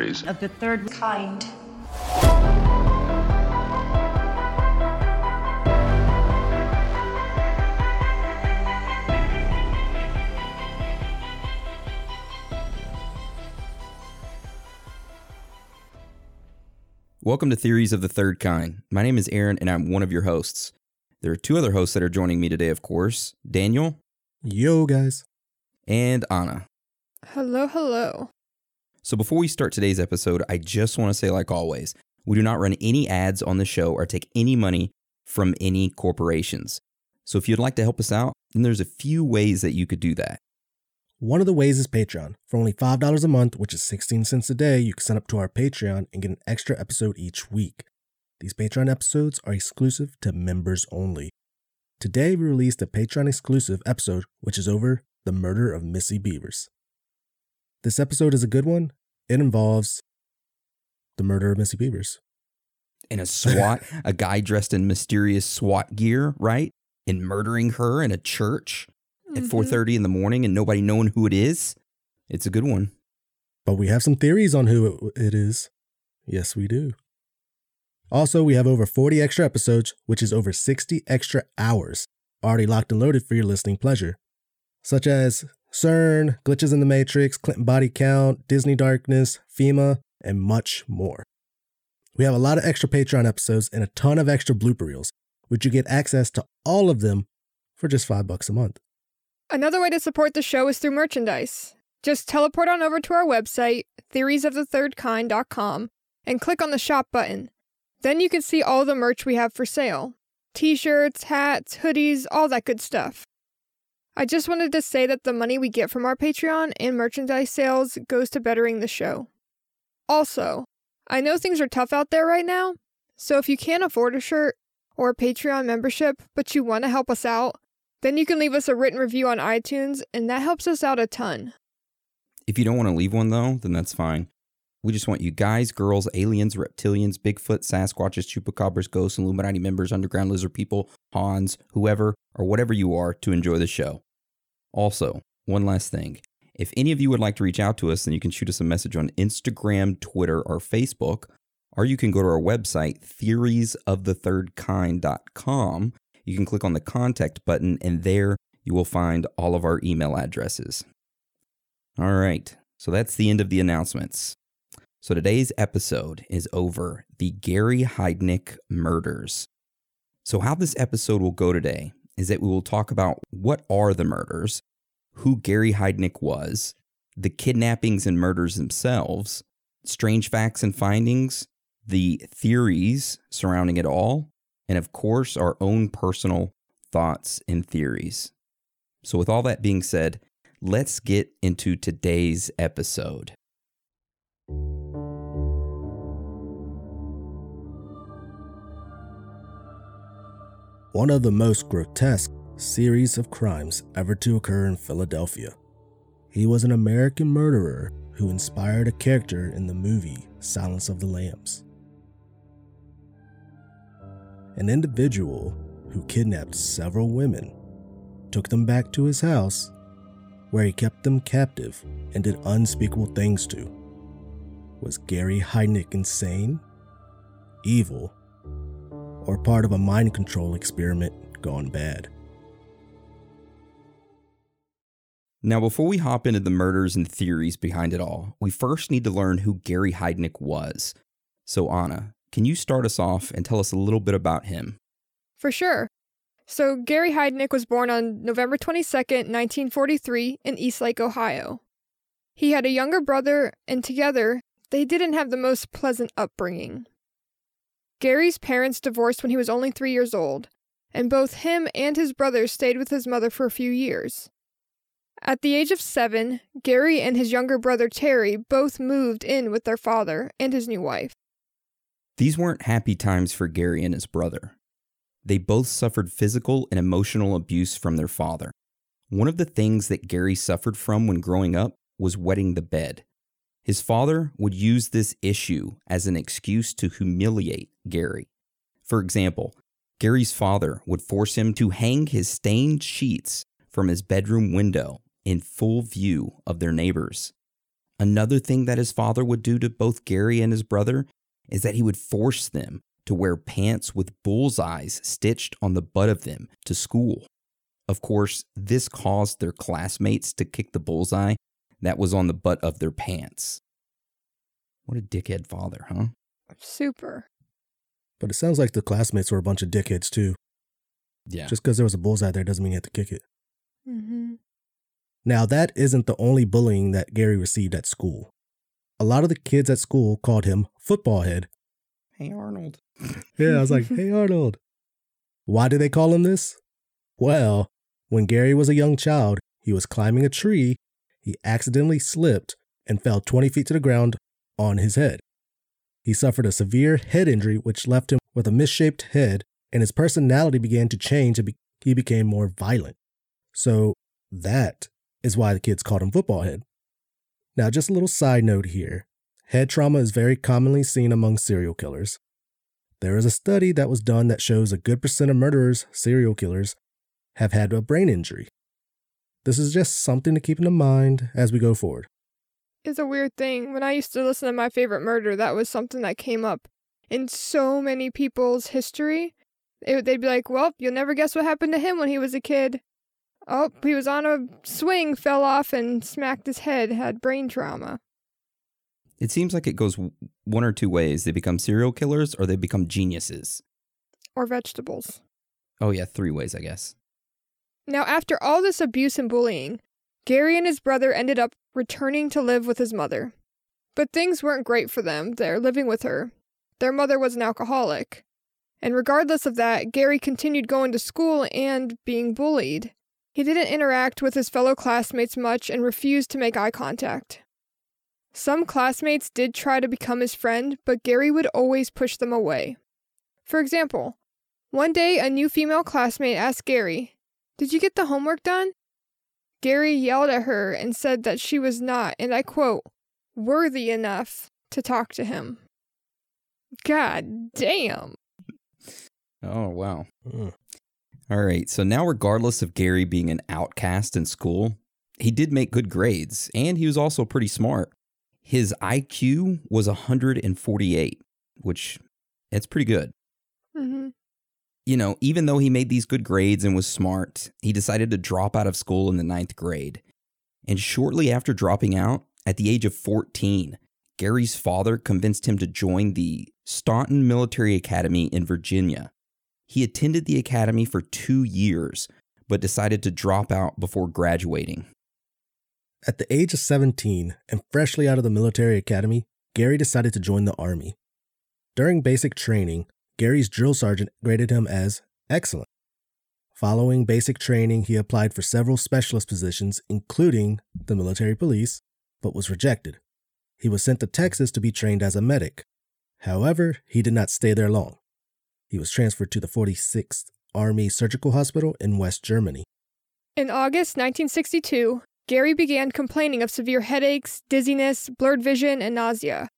Welcome to Theories. of the third kind. Welcome to Theories of the Third Kind. My name is Aaron, and I'm one of your hosts. There are two other hosts that are joining me today, of course So, before we start today's episode, I just want to say, like always, we do not run any ads on the show or take any money from any corporations. So, if you'd like to help us out, then there's a few ways that you could do that. One of the ways is Patreon. For only $5 a month, which is 16 cents a day, you can sign up to our Patreon and get an extra episode each week. These Patreon episodes are exclusive to members only. Today, we released a Patreon exclusive episode, which is over the murder of Missy Beavers. This episode is a good one. It involves the murder of Missy Beavers. And a SWAT, a guy dressed in mysterious SWAT gear, right? And murdering her in a church at Mhm. 4:30 in the morning and nobody knowing who it is. It's a good one. But we have some theories on who it- it is. Yes, we do. Also, we have over 40 extra episodes, which is over 60 extra hours already locked and loaded for your listening pleasure, such as CERN, Glitches in the Matrix, Clinton Body Count, Disney Darkness, FEMA, and much more. We have a lot of extra Patreon episodes and a ton of extra blooper reels, which you get access to all of them for just 5 bucks a month. Another way to support the show is through merchandise. Just teleport on over to our website, theoriesofthethirdkind.com, and click on the shop button. Then you can see all the merch we have for sale t shirts, hats, hoodies, all that good stuff. I just wanted to say that the money we get from our Patreon and merchandise sales goes to bettering the show. Also, I know things are tough out there right now, so if you can't afford a shirt or a Patreon membership, but you want to help us out, then you can leave us a written review on iTunes, and that helps us out a ton. If you don't want to leave one though, then that's fine. We just want you guys, girls, aliens, reptilians, Bigfoot, Sasquatches, chupacabras, ghosts, Illuminati members, underground lizard people, Hans, whoever, or whatever you are to enjoy the show. Also, one last thing. If any of you would like to reach out to us, then you can shoot us a message on Instagram, Twitter, or Facebook, or you can go to our website, theoriesofthethirdkind.com. You can click on the contact button, and there you will find all of our email addresses. All right, so that's the end of the announcements. So today's episode is over the Gary Heidnik murders. So, how this episode will go today is that we will talk about what are the murders, who Gary Heidnik was, the kidnappings and murders themselves, strange facts and findings, the theories surrounding it all, and of course, our own personal thoughts and theories. So, with all that being said, let's get into today's episode. One of the most grotesque series of crimes ever to occur in Philadelphia. He was an American murderer who inspired a character in the movie Silence of the Lambs. An individual who kidnapped several women, took them back to his house, where he kept them captive and did unspeakable things to. Was Gary Heidnik insane, evil, or part of a mind control experiment gone bad. Now, before we hop into the murders and theories behind it all, we first need to learn who Gary Heidnik was. So, Anna, can you start us off and tell us a little bit about him? For sure. So, Gary Heidnik was born on November 22nd, 1943, in Eastlake, Ohio. He had a younger brother, and together, they didn't have the most pleasant upbringing. Gary's parents divorced when he was only three years old, and both him and his brother stayed with his mother for a few years. At the age of seven, Gary and his younger brother Terry both moved in with their father and his new wife. These weren't happy times for Gary and his brother. They both suffered physical and emotional abuse from their father. One of the things that Gary suffered from when growing up was wetting the bed. His father would use this issue as an excuse to humiliate Gary. For example, Gary's father would force him to hang his stained sheets from his bedroom window in full view of their neighbors. Another thing that his father would do to both Gary and his brother is that he would force them to wear pants with bullseyes stitched on the butt of them to school. Of course, this caused their classmates to kick the bullseye that was on the butt of their pants. What a dickhead father, huh? Super. But it sounds like the classmates were a bunch of dickheads too. Yeah. Just because there was a bullseye there doesn't mean you have to kick it. Mm-hmm. Now, that isn't the only bullying that Gary received at school. A lot of the kids at school called him football head. hey, Arnold. Yeah, I was like, hey, Arnold. Why do they call him this? Well, when Gary was a young child, he was climbing a tree, he accidentally slipped and fell 20 feet to the ground on his head. He suffered a severe head injury, which left him with a misshaped head, and his personality began to change and be- he became more violent. So, that is why the kids called him football head. Now, just a little side note here head trauma is very commonly seen among serial killers. There is a study that was done that shows a good percent of murderers, serial killers, have had a brain injury. This is just something to keep in mind as we go forward. It's a weird thing. When I used to listen to my favorite murder, that was something that came up in so many people's history. It, they'd be like, "Well, you'll never guess what happened to him when he was a kid. Oh, he was on a swing, fell off, and smacked his head. Had brain trauma." It seems like it goes one or two ways. They become serial killers or they become geniuses. Or vegetables. Oh, yeah, three ways, I guess. Now, after all this abuse and bullying, Gary and his brother ended up returning to live with his mother. But things weren't great for them. They're living with her. Their mother was an alcoholic. And regardless of that, Gary continued going to school and being bullied. He didn't interact with his fellow classmates much and refused to make eye contact. Some classmates did try to become his friend, but Gary would always push them away. For example, one day a new female classmate asked Gary, Did you get the homework done? Gary yelled at her and said that she was not, and I quote, worthy enough to talk to him. God damn. Oh, wow. All right. So now, regardless of Gary being an outcast in school, he did make good grades and he was also pretty smart. His IQ was 148, which it's pretty good. hmm You know, even though he made these good grades and was smart, he decided to drop out of school in the ninth grade. And shortly after dropping out, at the age of 14, Gary's father convinced him to join the Staunton Military Academy in Virginia. He attended the academy for two years, but decided to drop out before graduating. At the age of 17 and freshly out of the military academy, Gary decided to join the army. During basic training, Gary's drill sergeant graded him as excellent. Following basic training, he applied for several specialist positions, including the military police, but was rejected. He was sent to Texas to be trained as a medic. However, he did not stay there long. He was transferred to the 46th Army Surgical Hospital in West Germany. In August 1962, Gary began complaining of severe headaches, dizziness, blurred vision, and nausea.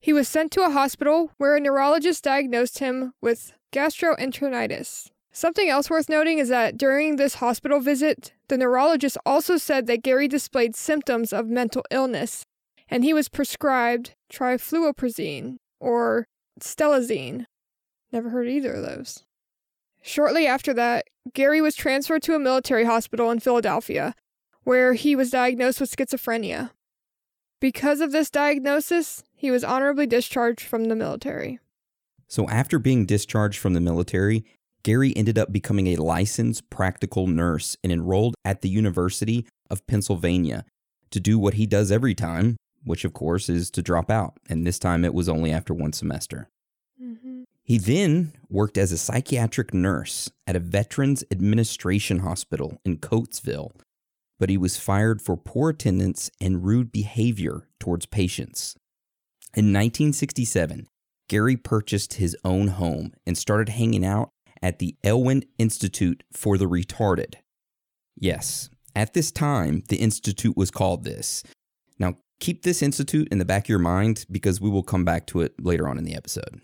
He was sent to a hospital where a neurologist diagnosed him with gastroenteritis. Something else worth noting is that during this hospital visit, the neurologist also said that Gary displayed symptoms of mental illness, and he was prescribed trifluoperazine or stelazine. Never heard either of those. Shortly after that, Gary was transferred to a military hospital in Philadelphia, where he was diagnosed with schizophrenia. Because of this diagnosis, he was honorably discharged from the military. So, after being discharged from the military, Gary ended up becoming a licensed practical nurse and enrolled at the University of Pennsylvania to do what he does every time, which of course is to drop out. And this time it was only after one semester. Mm-hmm. He then worked as a psychiatric nurse at a Veterans Administration Hospital in Coatesville, but he was fired for poor attendance and rude behavior towards patients. In 1967, Gary purchased his own home and started hanging out at the Elwyn Institute for the Retarded. Yes, at this time, the institute was called this. Now, keep this institute in the back of your mind because we will come back to it later on in the episode.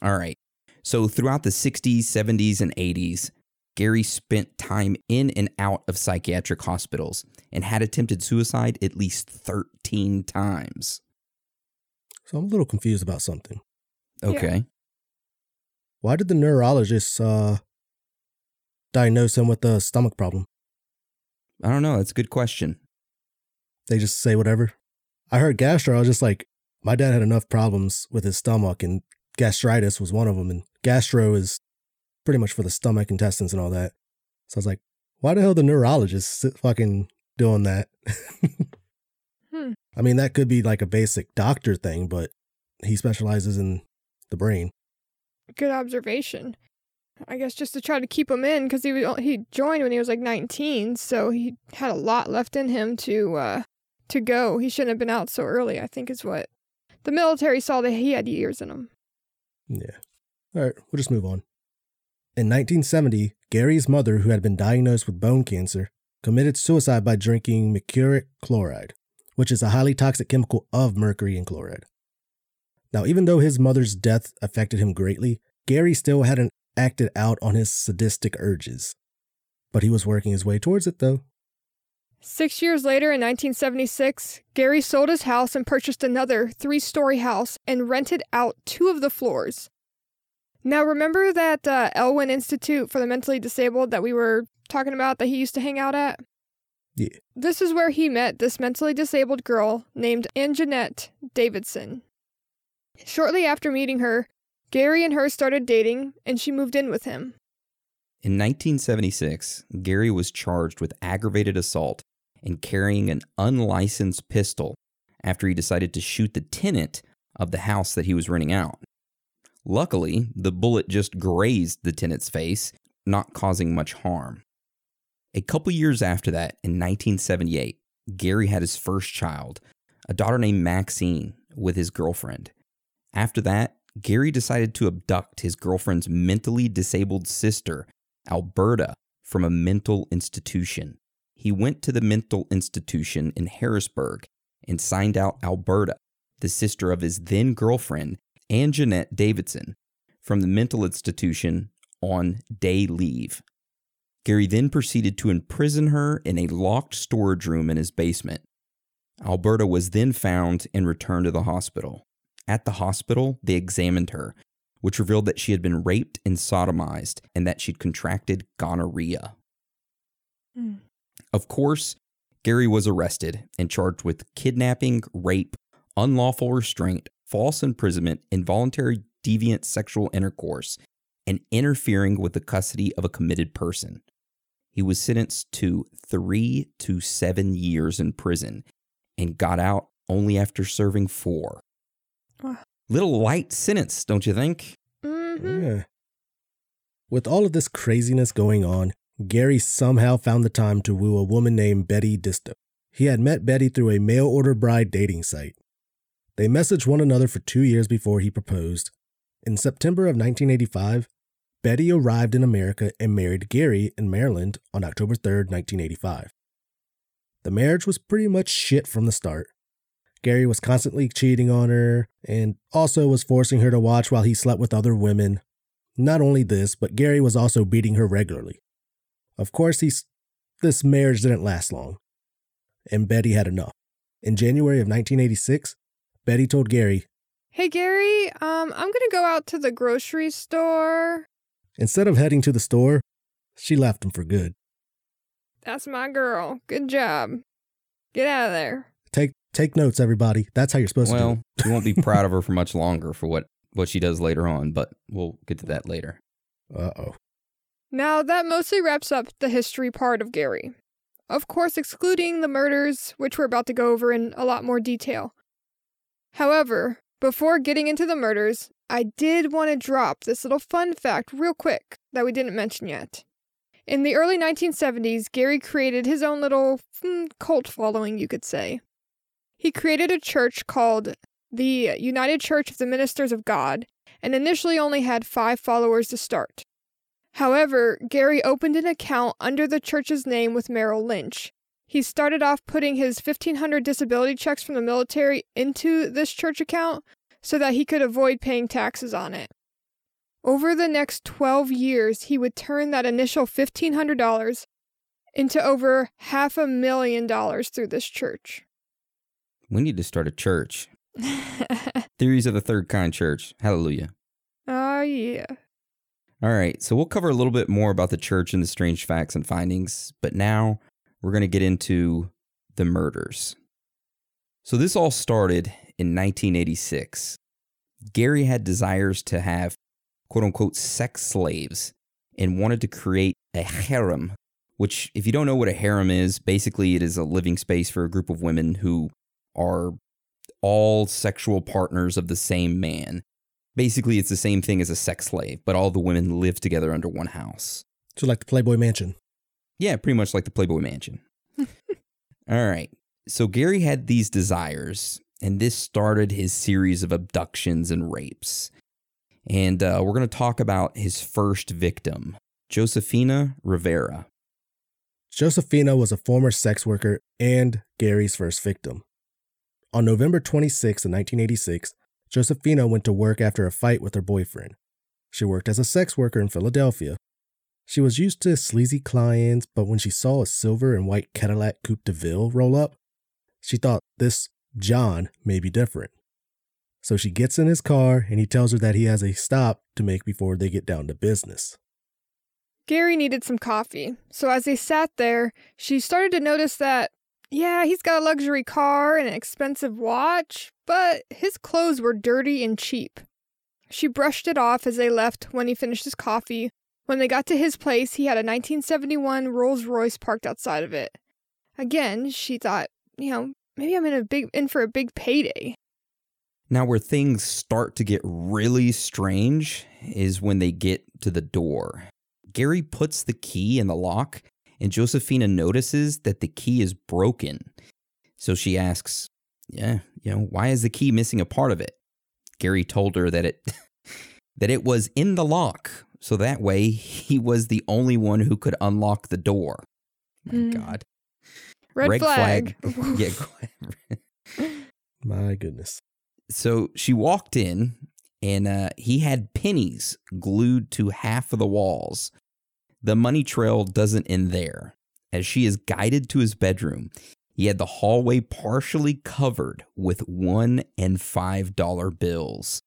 All right. So, throughout the 60s, 70s, and 80s, Gary spent time in and out of psychiatric hospitals and had attempted suicide at least 13 times. So I'm a little confused about something. Okay. Why did the neurologist uh, diagnose him with a stomach problem? I don't know. That's a good question. They just say whatever. I heard gastro. I was just like, my dad had enough problems with his stomach, and gastritis was one of them. And gastro is pretty much for the stomach, intestines, and all that. So I was like, why the hell the neurologist sit fucking doing that? Hmm. I mean, that could be like a basic doctor thing, but he specializes in the brain. Good observation. I guess just to try to keep him in because he was, he joined when he was like 19, so he had a lot left in him to uh, to go. He shouldn't have been out so early. I think is what the military saw that he had years in him. Yeah. All right, we'll just move on. In 1970, Gary's mother, who had been diagnosed with bone cancer, committed suicide by drinking mercuric chloride, which is a highly toxic chemical of mercury and chloride. Now, even though his mother's death affected him greatly, Gary still hadn't acted out on his sadistic urges. But he was working his way towards it, though. Six years later, in 1976, Gary sold his house and purchased another three story house and rented out two of the floors. Now, remember that uh, Elwyn Institute for the Mentally Disabled that we were talking about that he used to hang out at? Yeah. This is where he met this mentally disabled girl named Anjanette Davidson. Shortly after meeting her, Gary and her started dating, and she moved in with him. In 1976, Gary was charged with aggravated assault and carrying an unlicensed pistol after he decided to shoot the tenant of the house that he was renting out. Luckily, the bullet just grazed the tenant's face, not causing much harm. A couple years after that, in 1978, Gary had his first child, a daughter named Maxine, with his girlfriend. After that, Gary decided to abduct his girlfriend's mentally disabled sister, Alberta, from a mental institution. He went to the mental institution in Harrisburg and signed out Alberta, the sister of his then girlfriend, Anjanette Davidson, from the mental institution on day leave. Gary then proceeded to imprison her in a locked storage room in his basement. Alberta was then found and returned to the hospital. At the hospital, they examined her, which revealed that she had been raped and sodomized and that she'd contracted gonorrhea. Hmm. Of course, Gary was arrested and charged with kidnapping, rape, unlawful restraint, false imprisonment, involuntary deviant sexual intercourse, and interfering with the custody of a committed person. He was sentenced to three to seven years in prison and got out only after serving four. Wow. Little light sentence, don't you think? Mm-hmm. Yeah. With all of this craziness going on, Gary somehow found the time to woo a woman named Betty Disto. He had met Betty through a mail order bride dating site. They messaged one another for two years before he proposed. In September of 1985, Betty arrived in America and married Gary in Maryland on October 3rd, 1985. The marriage was pretty much shit from the start. Gary was constantly cheating on her and also was forcing her to watch while he slept with other women. Not only this, but Gary was also beating her regularly. Of course, he's, this marriage didn't last long, and Betty had enough. In January of 1986, Betty told Gary, Hey Gary, um, I'm gonna go out to the grocery store. Instead of heading to the store, she left him for good. That's my girl. Good job. Get out of there. Take take notes, everybody. That's how you're supposed to do Well, you won't be proud of her for much longer for what, what she does later on, but we'll get to that later. Uh oh. Now, that mostly wraps up the history part of Gary. Of course, excluding the murders, which we're about to go over in a lot more detail. However, before getting into the murders, I did want to drop this little fun fact real quick that we didn't mention yet. In the early 1970s, Gary created his own little hmm, cult following, you could say. He created a church called the United Church of the Ministers of God and initially only had five followers to start. However, Gary opened an account under the church's name with Merrill Lynch. He started off putting his 1500 disability checks from the military into this church account so that he could avoid paying taxes on it. Over the next 12 years, he would turn that initial $1,500 into over half a million dollars through this church. We need to start a church. Theories of the Third Kind Church. Hallelujah. Oh, yeah. All right, so we'll cover a little bit more about the church and the strange facts and findings, but now we're going to get into the murders. So this all started in 1986. Gary had desires to have quote unquote sex slaves and wanted to create a harem, which, if you don't know what a harem is, basically it is a living space for a group of women who are all sexual partners of the same man. Basically, it's the same thing as a sex slave, but all the women live together under one house. So, like the Playboy Mansion. Yeah, pretty much like the Playboy Mansion. all right. So, Gary had these desires, and this started his series of abductions and rapes. And uh, we're going to talk about his first victim, Josefina Rivera. Josefina was a former sex worker and Gary's first victim. On November 26, 1986, Josefina went to work after a fight with her boyfriend. She worked as a sex worker in Philadelphia. She was used to sleazy clients, but when she saw a silver and white Cadillac Coupe de Ville roll up, she thought this John may be different. So she gets in his car and he tells her that he has a stop to make before they get down to business. Gary needed some coffee, so as they sat there, she started to notice that, yeah, he's got a luxury car and an expensive watch, but his clothes were dirty and cheap. She brushed it off as they left when he finished his coffee. When they got to his place, he had a 1971 Rolls Royce parked outside of it. Again, she thought, you know, maybe I'm in a big in for a big payday. Now, where things start to get really strange is when they get to the door. Gary puts the key in the lock, and Josephina notices that the key is broken. So she asks, Yeah, you know, why is the key missing a part of it? Gary told her that it that it was in the lock, so that way he was the only one who could unlock the door. My Mm. God. Red, Red flag. yeah. My goodness. So she walked in, and uh, he had pennies glued to half of the walls. The money trail doesn't end there. As she is guided to his bedroom, he had the hallway partially covered with one and five dollar bills.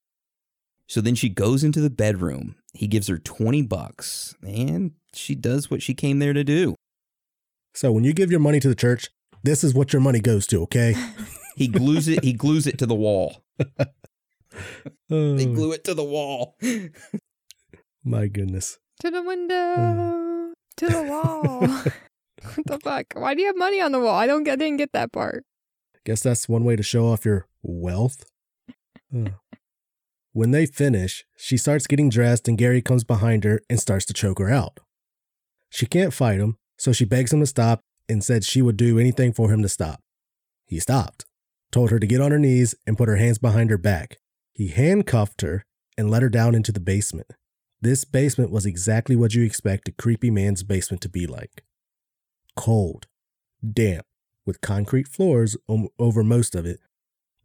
So then she goes into the bedroom. He gives her 20 bucks, and she does what she came there to do. So when you give your money to the church, this is what your money goes to, okay? He glues it, he glues it to the wall. Oh, They glue it to the wall. my goodness. to the window. Uh. to the wall. what the fuck? Why do you have money on the wall? I don't get. I didn't get that part. Guess that's one way to show off your wealth. Huh. When they finish, she starts getting dressed and Gary comes behind her and starts to choke her out. She can't fight him, so she begs him to stop and said she would do anything for him to stop. He stopped, told her to get on her knees and put her hands behind her back. He handcuffed her and let her down into the basement. This basement was exactly what you expect a creepy man's basement to be like cold, damp, with concrete floors over most of it,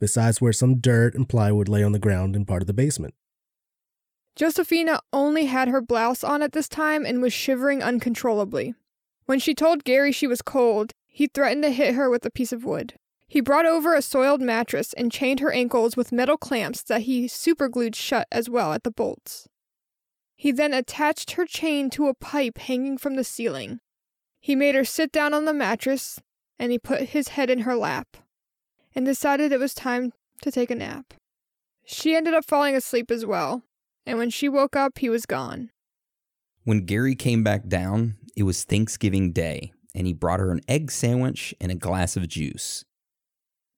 besides where some dirt and plywood lay on the ground in part of the basement. Josephina only had her blouse on at this time and was shivering uncontrollably. When she told Gary she was cold, he threatened to hit her with a piece of wood. He brought over a soiled mattress and chained her ankles with metal clamps that he superglued shut as well at the bolts. He then attached her chain to a pipe hanging from the ceiling. He made her sit down on the mattress and he put his head in her lap and decided it was time to take a nap. She ended up falling asleep as well, and when she woke up, he was gone. When Gary came back down, it was Thanksgiving Day, and he brought her an egg sandwich and a glass of juice.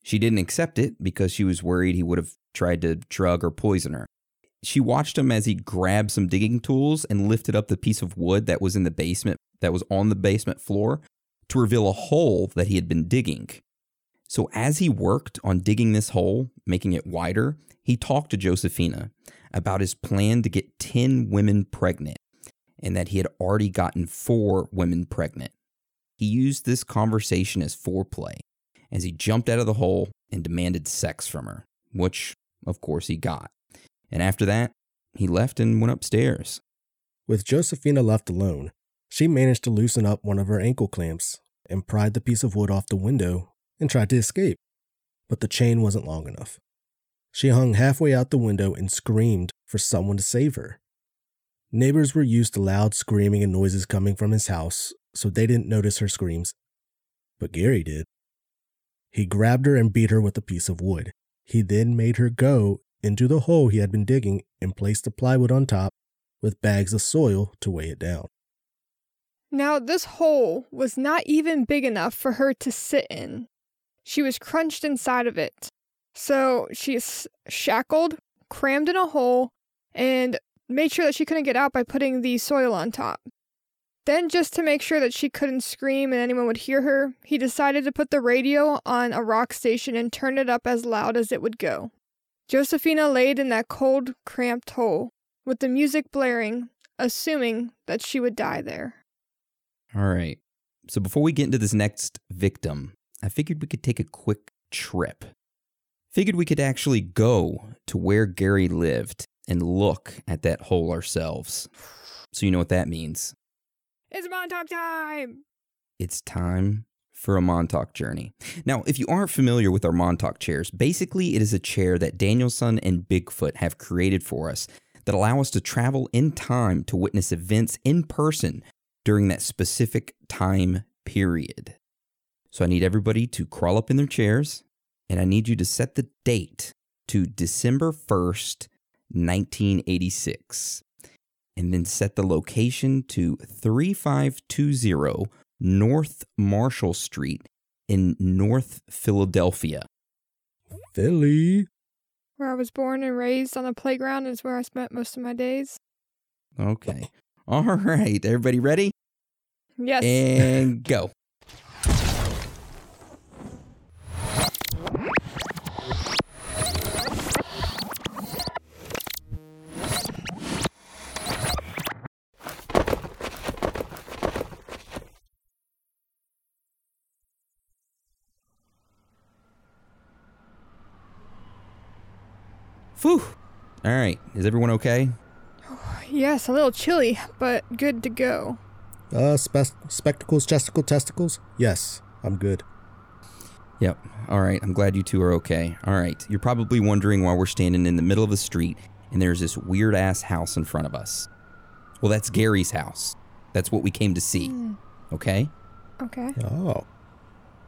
She didn't accept it because she was worried he would have tried to drug or poison her. She watched him as he grabbed some digging tools and lifted up the piece of wood that was in the basement, that was on the basement floor, to reveal a hole that he had been digging. So, as he worked on digging this hole, making it wider, he talked to Josephina about his plan to get 10 women pregnant and that he had already gotten four women pregnant. He used this conversation as foreplay as he jumped out of the hole and demanded sex from her, which, of course, he got. And after that, he left and went upstairs. With Josephina left alone, she managed to loosen up one of her ankle clamps and pried the piece of wood off the window and tried to escape. But the chain wasn't long enough. She hung halfway out the window and screamed for someone to save her. Neighbors were used to loud screaming and noises coming from his house, so they didn't notice her screams. But Gary did. He grabbed her and beat her with a piece of wood. He then made her go into the hole he had been digging and placed the plywood on top with bags of soil to weigh it down. Now, this hole was not even big enough for her to sit in. She was crunched inside of it. So she's shackled, crammed in a hole, and made sure that she couldn't get out by putting the soil on top. Then, just to make sure that she couldn't scream and anyone would hear her, he decided to put the radio on a rock station and turn it up as loud as it would go. Josephina laid in that cold, cramped hole, with the music blaring, assuming that she would die there. All right. So before we get into this next victim, I figured we could take a quick trip. Figured we could actually go to where Gary lived and look at that hole ourselves. So you know what that means. It's Montauk time! It's time for a Montauk journey. Now, if you aren't familiar with our Montauk chairs, basically it is a chair that Daniel-san and Bigfoot have created for us that allow us to travel in time to witness events in person during that specific time period. So I need everybody to crawl up in their chairs and I need you to set the date to December 1st, 1986 and then set the location to 3520 North Marshall Street in North Philadelphia. Philly. Where I was born and raised on the playground is where I spent most of my days. Okay. All right. Everybody ready? Yes. And go. Phew. All right. Is everyone okay? yes, a little chilly, but good to go. Uh, spe- spectacles, testicle, testicles? Yes, I'm good. Yep. All right. I'm glad you two are okay. All right. You're probably wondering why we're standing in the middle of the street and there's this weird ass house in front of us. Well, that's Gary's house. That's what we came to see. Hmm. Okay? Okay. Oh.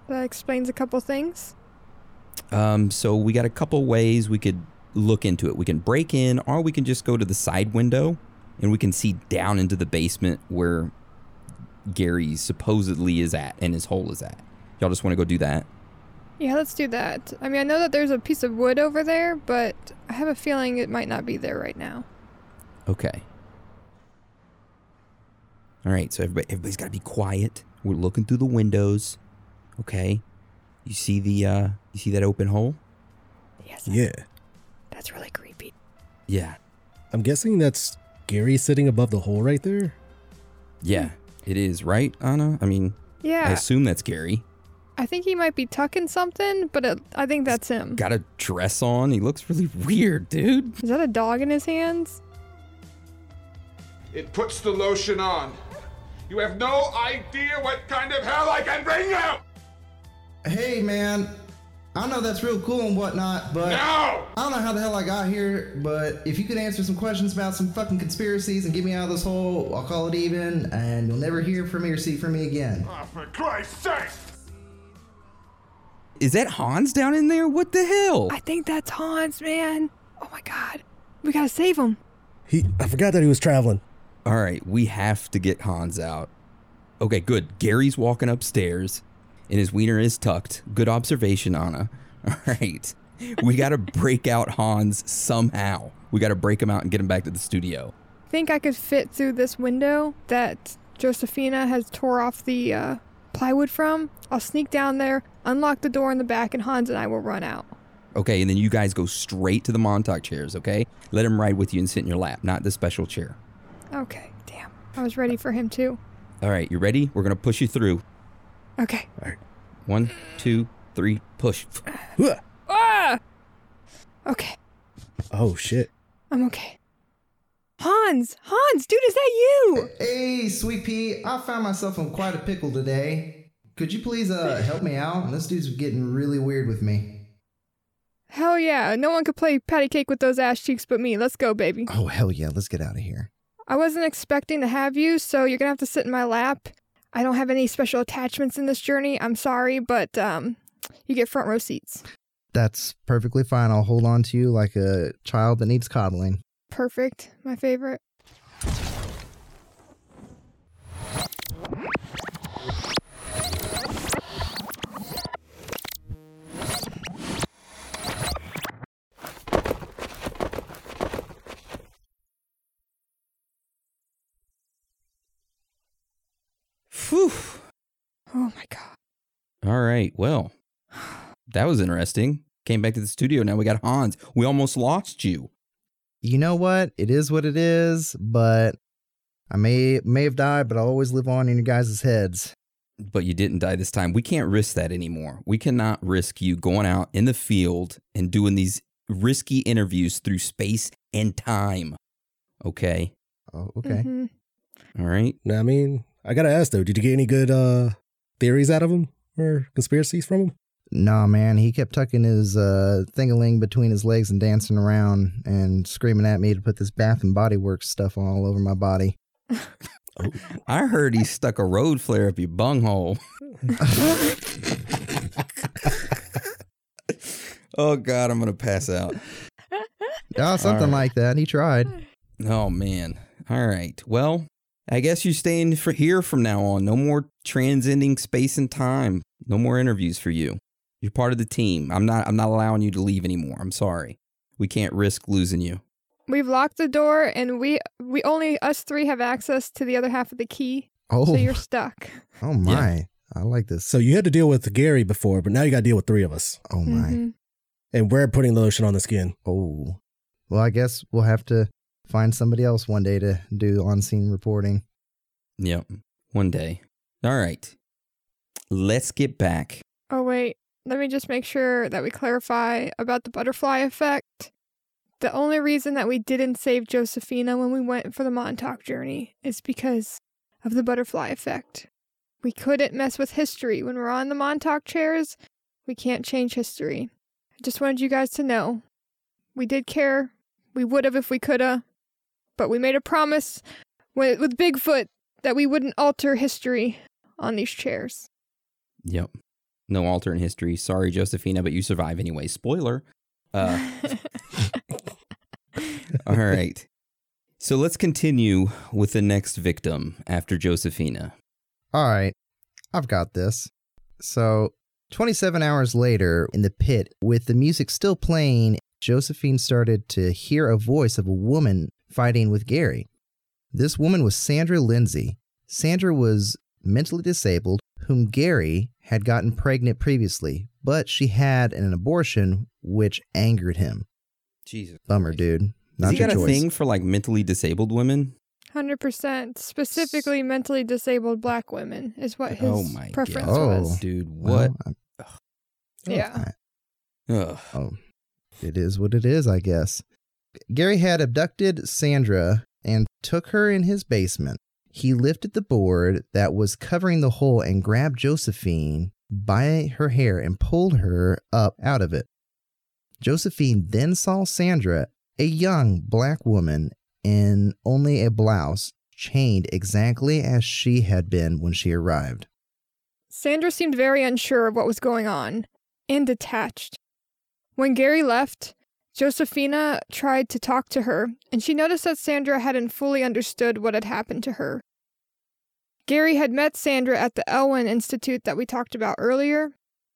That explains a couple things. Um, so we got a couple ways we could look into it. We can break in, or we can just go to the side window and we can see down into the basement where Gary supposedly is at and his hole is at. Y'all just want to go do that? Yeah, let's do that. I mean, I know that there's a piece of wood over there, but I have a feeling it might not be there right now. Okay. All right, so everybody, everybody's got to be quiet. We're looking through the windows. Okay. You see the uh you see that open hole? Yes. Yeah. That's really creepy. Yeah. I'm guessing that's Gary sitting above the hole right there. Yeah. It is, right, Anna? I mean, yeah. I assume that's Gary. I think he might be tucking something, but it, I think that's him. Got a dress on. He looks really weird, dude. Is that a dog in his hands? It puts the lotion on. You have no idea what kind of hell I can bring you! Hey, man. I know that's real cool and whatnot, but No! I don't know how the hell I got here. But if you could answer some questions about some fucking conspiracies and get me out of this hole, I'll call it even, and you'll never hear from me or see from me again. Oh, for Christ's sake! Is that Hans down in there? What the hell? I think that's Hans, man. Oh my god. We gotta save him. He I forgot that he was traveling. All right, we have to get Hans out. Okay, good. Gary's walking upstairs and his wiener is tucked. Good observation, Anna. All right. We got to break out Hans somehow. We got to break him out and get him back to the studio. Think I could fit through this window that Josephina has tore off the uh, plywood from? I'll sneak down there, unlock the door in the back, and Hans and I will run out. Okay, and then you guys go straight to the Montauk chairs, okay? Let him ride with you and sit in your lap, not the special chair. Okay, damn. I was ready for him too. All right, you ready? We're going to push you through. Okay. All right. One, two, three, push. Huh. Ah! Okay, Oh shit. I'm okay. Hans! Hans, dude, is that you? Hey, Sweet Pea, I found myself in quite a pickle today. Could you please uh help me out? This dude's getting really weird with me. Hell yeah, no one could play patty cake with those ass cheeks but me. Let's go, baby. Oh hell yeah, let's get out of here. I wasn't expecting to have you, so you're gonna have to sit in my lap. I don't have any special attachments in this journey. I'm sorry, but um, you get front row seats. That's perfectly fine. I'll hold on to you like a child that needs coddling. Perfect. My favorite. Phew. Oh my god. All right. Well, that was interesting. Came back to the studio. Now we got Hans. We almost lost you. You know what? It is what it is, but I may may have died, but I'll always live on in your guys' heads. But you didn't die this time. We can't risk that anymore. We cannot risk you going out in the field and doing these risky interviews through space and time. Okay. Oh, okay. Mhm. All right. Now, I mean, I gotta ask though, did you get any good uh theories out of him or conspiracies from him? Nah, man, he kept tucking his uh thingaling between his legs and dancing around and screaming at me to put this Bath and Body Works stuff all over my body. I heard he stuck a road flare up your bunghole. oh God, I'm gonna pass out. Oh, something right. like that. He tried. Oh man. All right. Well, I guess you're staying for here from now on. No more transcending space and time. No more interviews for you. You're part of the team. I'm not I'm not allowing you to leave anymore. I'm sorry. We can't risk losing you. We've locked the door, and we we only us three have access to the other half of the key. Oh, So you're stuck. oh my. I like this. So you had to deal with Gary before, but now you gotta deal with three of us. Oh my. Mhm. And we're putting lotion on the skin. Oh. Well, I guess we'll have to find somebody else one day to do on scene reporting. Yep. One day. All right. Let's get back. Oh wait, let me just make sure that we clarify about the butterfly effect. The only reason that we didn't save Josephina when we went for the Montauk journey is because of the butterfly effect. We couldn't mess with history when we're on the Montauk chairs. We can't change history. I just wanted you guys to know. We did care. We would have if we coulda. But we made a promise with, with Bigfoot that we wouldn't alter history on these chairs. Yep. No alternate history. Sorry, Josephina, but you survive anyway. Spoiler. Uh, all right. So let's continue with the next victim after Josephina. All right. I've got this. So, 27 hours later, in the pit, with the music still playing, Josephine started to hear a voice of a woman fighting with Gary. This woman was Sandra Lindsay. Sandra was mentally disabled, whom Gary had gotten pregnant previously, but she had an abortion, which angered him. Jesus. Bummer, dude. Has he your got a thing for like mentally disabled women? 100%. Specifically, mentally disabled black women is what his oh my preference god. Oh. was. Dude, what? Well, I'm- Yeah. Ugh. Oh, it is what it is, I guess. Gary had abducted Sandra and took her in his basement. He lifted the board that was covering the hole and grabbed Josephine by her hair and pulled her up out of it. Josephine then saw Sandra, a young black woman in only a blouse, chained exactly as she had been when she arrived. Sandra seemed very unsure of what was going on and detached. When Gary left, Josephina tried to talk to her, and she noticed that Sandra hadn't fully understood what had happened to her. Gary had met Sandra at the Elwyn Institute that we talked about earlier.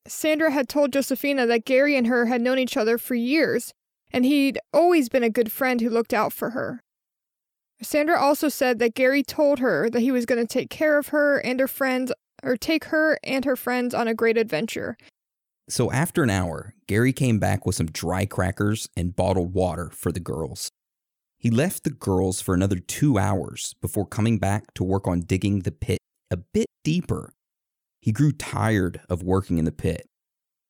Sandra had told Josephina that Gary and her had known each other for years, and he'd always been a good friend who looked out for her. Sandra also said that Gary told her that he was going to take care of her and her friends, or take her and her friends on a great adventure. So after an hour, Gary came back with some dry crackers and bottled water for the girls. He left the girls for another two hours before coming back to work on digging the pit a bit deeper. He grew tired of working in the pit,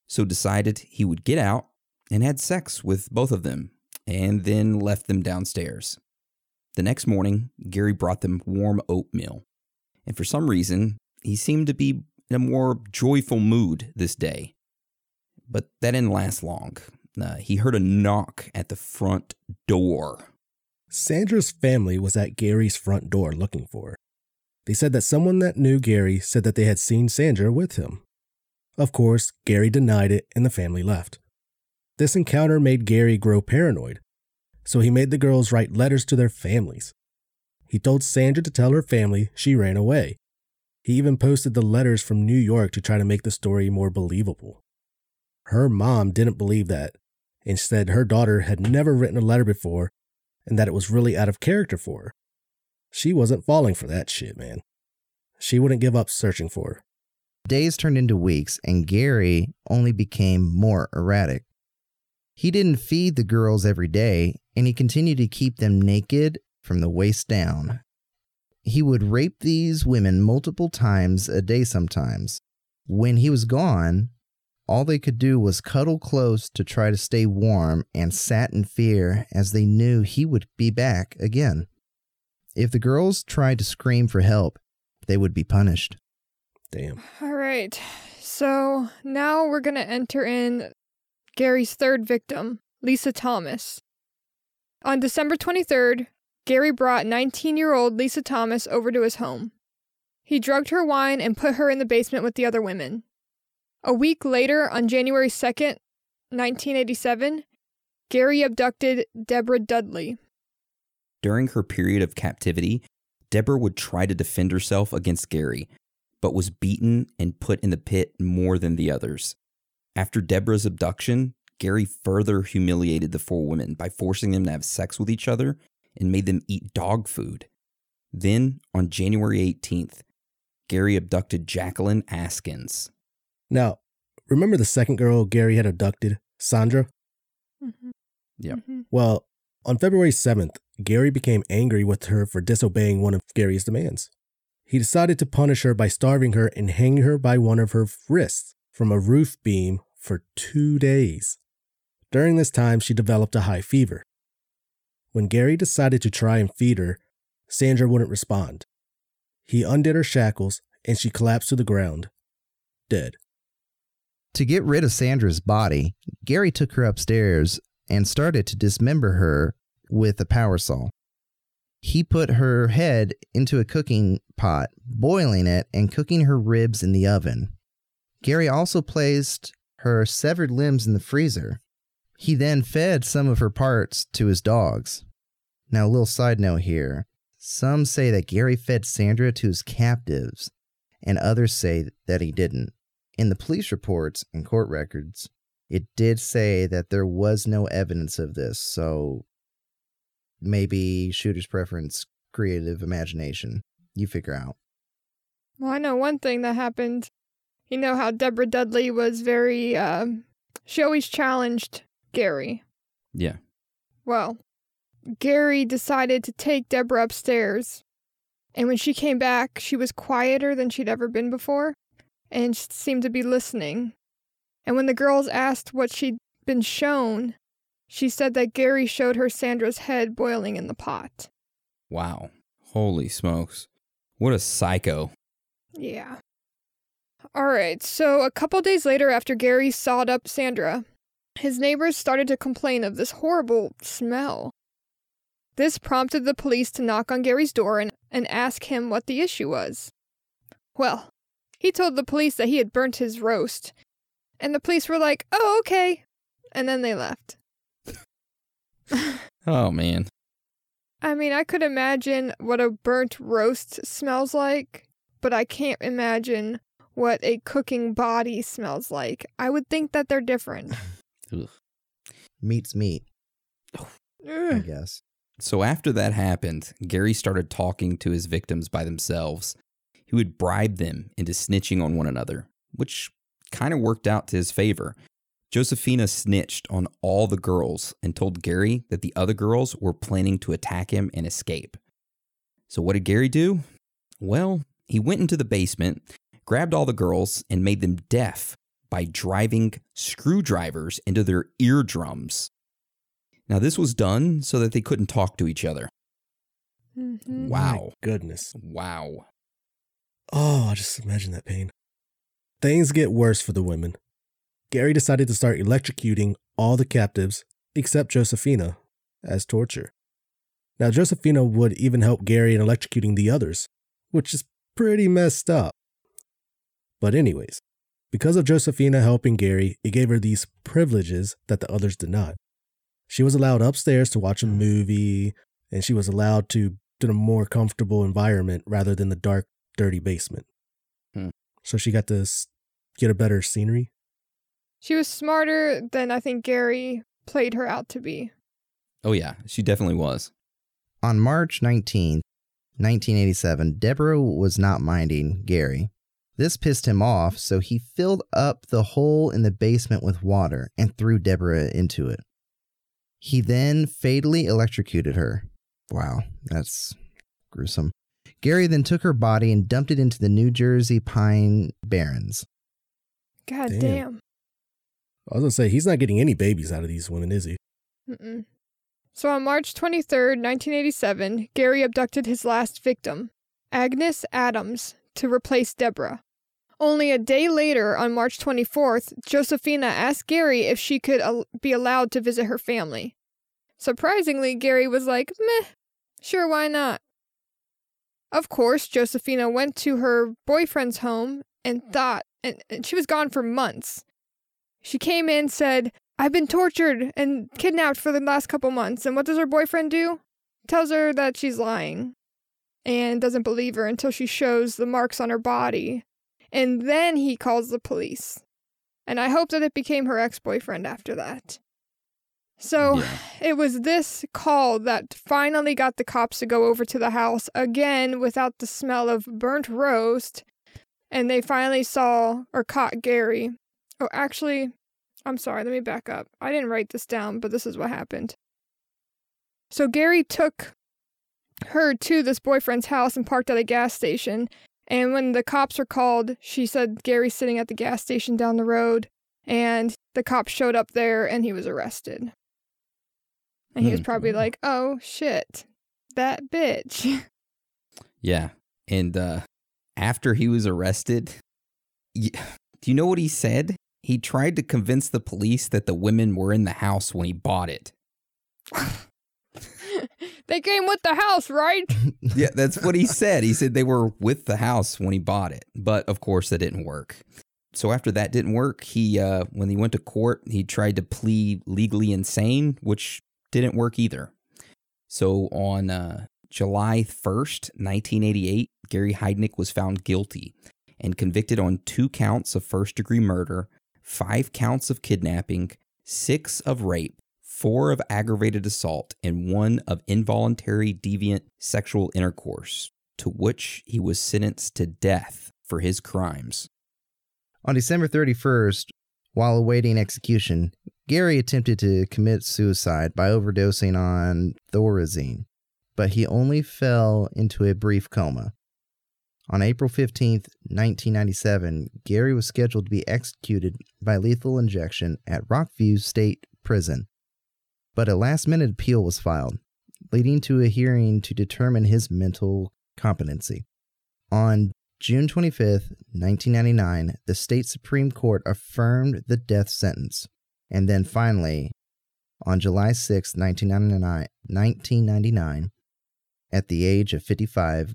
so decided he would get out and had sex with both of them, and then left them downstairs. The next morning, Gary brought them warm oatmeal. And for some reason, he seemed to be in a more joyful mood this day. But that didn't last long. Uh, he heard a knock at the front door. Sandra's family was at Gary's front door looking for her. They said that someone that knew Gary said that they had seen Sandra with him. Of course, Gary denied it and the family left. This encounter made Gary grow paranoid, so he made the girls write letters to their families. He told Sandra to tell her family she ran away. He even posted the letters from New York to try to make the story more believable. Her mom didn't believe that Instead, her daughter had never written a letter before and that it was really out of character for her. She wasn't falling for that shit, man. She wouldn't give up searching for her. Days turned into weeks, and Gary only became more erratic. He didn't feed the girls every day, and he continued to keep them naked from the waist down. He would rape these women multiple times a day sometimes. When he was gone, all they could do was cuddle close to try to stay warm and sat in fear as they knew he would be back again. If the girls tried to scream for help, they would be punished. Damn. All right. So now we're going to enter in Gary's third victim, Lisa Thomas. On December 23rd, Gary brought 19 year old Lisa Thomas over to his home. He drugged her wine and put her in the basement with the other women. A week later, on January 2nd, 1987, Gary abducted Deborah Dudley. During her period of captivity, Deborah would try to defend herself against Gary, but was beaten and put in the pit more than the others. After Deborah's abduction, Gary further humiliated the four women by forcing them to have sex with each other and made them eat dog food. Then, on January 18th, Gary abducted Jacqueline Askins. Now, remember the second girl Gary had abducted, Sandra? Mm-hmm. Yeah. Mm-hmm. Well, on February 7th, Gary became angry with her for disobeying one of Gary's demands. He decided to punish her by starving her and hanging her by one of her wrists from a roof beam for two days. During this time, she developed a high fever. When Gary decided to try and feed her, Sandra wouldn't respond. He undid her shackles and she collapsed to the ground, dead. To get rid of Sandra's body, Gary took her upstairs and started to dismember her with a power saw. He put her head into a cooking pot, boiling it and cooking her ribs in the oven. Gary also placed her severed limbs in the freezer. He then fed some of her parts to his dogs. Now, a little side note here. Some say that Gary fed Sandra to his captives, and others say that he didn't. In the police reports and court records, it did say that there was no evidence of this, so maybe shooter's preference, creative imagination. You figure out. Well, I know one thing that happened. You know how Deborah Dudley was very, uh, she always challenged Gary. Yeah. Well, Gary decided to take Deborah upstairs. And when she came back, she was quieter than she'd ever been before and seemed to be listening. And when the girls asked what she'd been shown, she said that Gary showed her Sandra's head boiling in the pot. Wow. Holy smokes. What a psycho. Yeah. All right, so a couple days later, after Gary sawed up Sandra, his neighbors started to complain of this horrible smell. This prompted the police to knock on Gary's door and, and ask him what the issue was. Well, he told the police that he had burnt his roast, and the police were like, oh, okay. And then they left. Oh, man. I mean, I could imagine what a burnt roast smells like, but I can't imagine what a cooking body smells like. I would think that they're different. Ugh. Meat's meat, I guess. So after that happened, Gary started talking to his victims by themselves. He would bribe them into snitching on one another, which kind of worked out to his favor. Josephina snitched on all the girls and told Gary that the other girls were planning to attack him and escape. So what did Gary do? Well, he went into the basement, grabbed all the girls, and made them deaf by driving screwdrivers into their eardrums. Now, this was done so that they couldn't talk to each other. Mhm. Wow. My goodness. Wow. Oh, I just imagine that pain. Things get worse for the women. Gary decided to start electrocuting all the captives except Josephina as torture. Now, Josephina would even help Gary in electrocuting the others, which is pretty messed up. But, anyways, because of Josephina helping Gary, it gave her these privileges that the others did not. She was allowed upstairs to watch a movie, and she was allowed to in a more comfortable environment rather than the dark, dirty basement. Hmm. So she got to s- get a better scenery. She was smarter than I think Gary played her out to be. Oh, yeah. She definitely was. On March 19th, 1987, Deborah was not minding Gary. This pissed him off, so he filled up the hole in the basement with water and threw Deborah into it. He then fatally electrocuted her. Wow, that's gruesome. Gary then took her body and dumped it into the New Jersey Pine Barrens. God Damn. damn. I was gonna say he's not getting any babies out of these women, is he? Mm-mm. So on March 23rd, 1987, Gary abducted his last victim, Agnes Adams, to replace Deborah. Only a day later, on March 24th, Josephina asked Gary if she could al- be allowed to visit her family. Surprisingly, Gary was like, meh, sure, why not? Of course, Josephina went to her boyfriend's home and thought, and, and she was gone for months. She came in, said, I've been tortured and kidnapped for the last couple months. And what does her boyfriend do? Tells her that she's lying and doesn't believe her until she shows the marks on her body. And then he calls the police. And I hope that it became her ex boyfriend after that. So Yeah. it was this call that finally got the cops to go over to the house again without the smell of burnt roast. And they finally saw or caught Gary. Oh, actually, I'm sorry, let me back up. I didn't write this down, but this is what happened. So Gary took her to this boyfriend's house and parked at a gas station. And when the cops were called, she said Gary's sitting at the gas station down the road. And the cops showed up there and he was arrested. And he was Hmm. probably like, oh shit, that bitch. Yeah. And uh, after he was arrested, y- do you know what he said? He tried to convince the police that the women were in the house when he bought it. they came with the house, right? Yeah, that's what he said. He said they were with the house when he bought it. But of course, that didn't work. So after that didn't work, he uh, when he went to court, he tried to plead legally insane, which didn't work either. So on uh, July 1st, 1988, Gary Heidnik was found guilty and convicted on two counts of first degree murder, five counts of kidnapping, six of rape, four of aggravated assault, and one of involuntary deviant sexual intercourse, to which he was sentenced to death for his crimes. On December 31st, while awaiting execution, Gary attempted to commit suicide by overdosing on Thorazine, but he only fell into a brief coma. On April 15th, 1997, Gary was scheduled to be executed by lethal injection at Rockview State Prison, but a last minute appeal was filed, leading to a hearing to determine his mental competency. On June 25th, 1999, the state Supreme Court affirmed the death sentence. And then finally, on July 6, 1999, 1999, at the age of 55,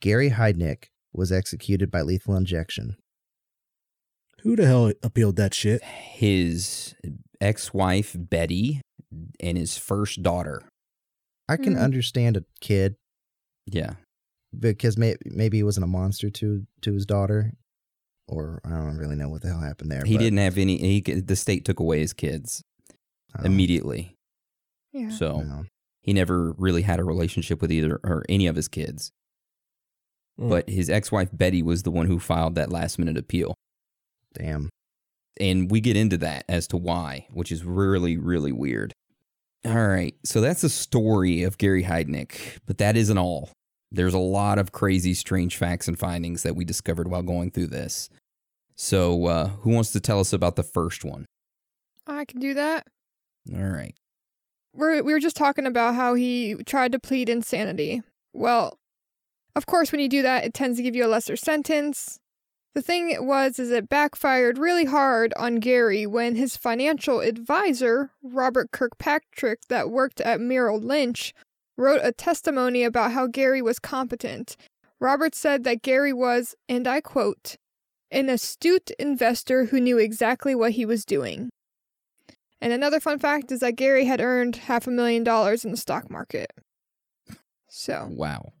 Gary Heidnik was executed by lethal injection. Who the hell appealed that shit? His ex wife, Betty, and his first daughter. I can Hmm. understand a kid Yeah. Because may- maybe he wasn't a monster to to his daughter, or I don't really know what the hell happened there. He but, didn't have any, he, the state took away his kids um, immediately. Yeah. So no. he never really had a relationship with either or any of his kids. Mm. But his ex wife, Betty, was the one who filed that last minute appeal. Damn. And we get into that as to why, which is really, really weird. All right. So that's the story of Gary Heidnik, but that isn't all. There's a lot of crazy, strange facts and findings that we discovered while going through this. So, uh, who wants to tell us about the first one? I can do that. All right. We're, we were just talking about how he tried to plead insanity. Well, of course, when you do that, it tends to give you a lesser sentence. The thing was, is it backfired really hard on Gary when his financial advisor, Robert Kirkpatrick, that worked at Merrill Lynch, wrote a testimony about how Gary was competent. Robert said that Gary was, and I quote, an astute investor who knew exactly what he was doing. And another fun fact is that Gary had earned half a million dollars in the stock market. So, Wow.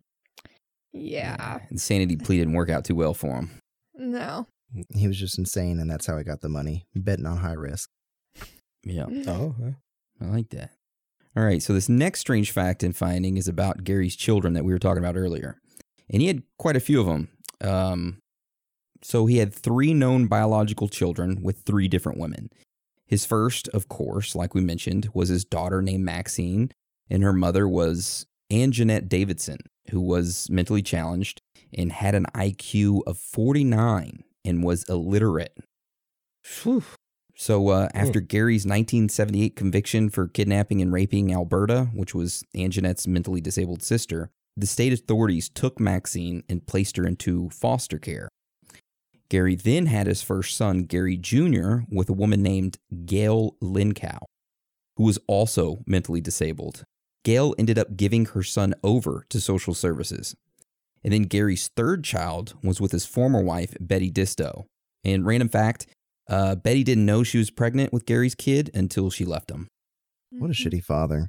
yeah, Insanity plea didn't work out too well for him. no. He was just insane, and that's how he got the money, betting on high risk. Yeah. Oh, okay. I like that. All right. So, this next strange fact and finding is about Gary's children that we were talking about earlier. And he had quite a few of them. Um, so, he had three known biological children with three different women. His first, of course, like we mentioned, was his daughter named Maxine, and her mother was Ann Jeanette Davidson, who was mentally challenged and had an IQ of 49 and was illiterate. Phew. So, uh, after Gary's 1978 conviction for kidnapping and raping Alberta, which was Ann Jeanette's mentally disabled sister, the state authorities took Maxine and placed her into foster care. Gary then had his first son, Gary Jr., with a woman named Gail Lincow, who was also mentally disabled. Gail ended up giving her son over to social services. And then Gary's third child was with his former wife, Betty Disto. And random fact, uh, Betty didn't know she was pregnant with Gary's kid until she left him. What a shitty father.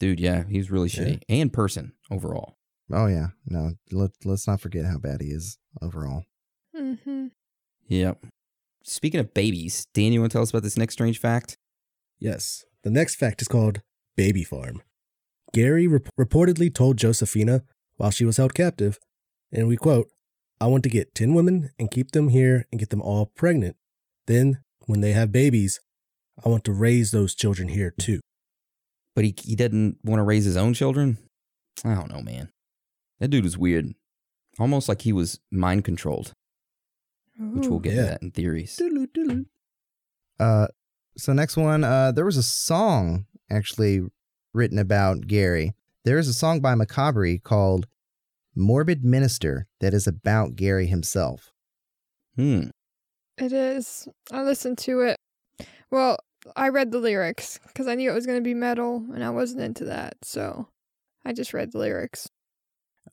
Dude, yeah, he was really Yeah. shitty and person overall. Oh yeah, no. Let let's not forget how bad he is overall. Mm-hmm. Yep. Speaking of babies, Dan, you want to tell us about this next strange fact? Yes. The next fact is called Baby Farm. Gary rep- reportedly told Josephina while she was held captive, and we quote, I want to get 10 women and keep them here and get them all pregnant. Then, when they have babies, I want to raise those children here too. But he, he didn't want to raise his own children? I don't know, man. That dude was weird. Almost like he was mind controlled, which we'll get yeah. to that in theories. Uh, so next one, uh, there was a song actually written about Gary. There is a song by Macabre called "Morbid Minister" that is about Gary himself. Hmm. It is. I listened to it. Well, I read the lyrics because I knew it was going to be metal and I wasn't into that. So I just read the lyrics.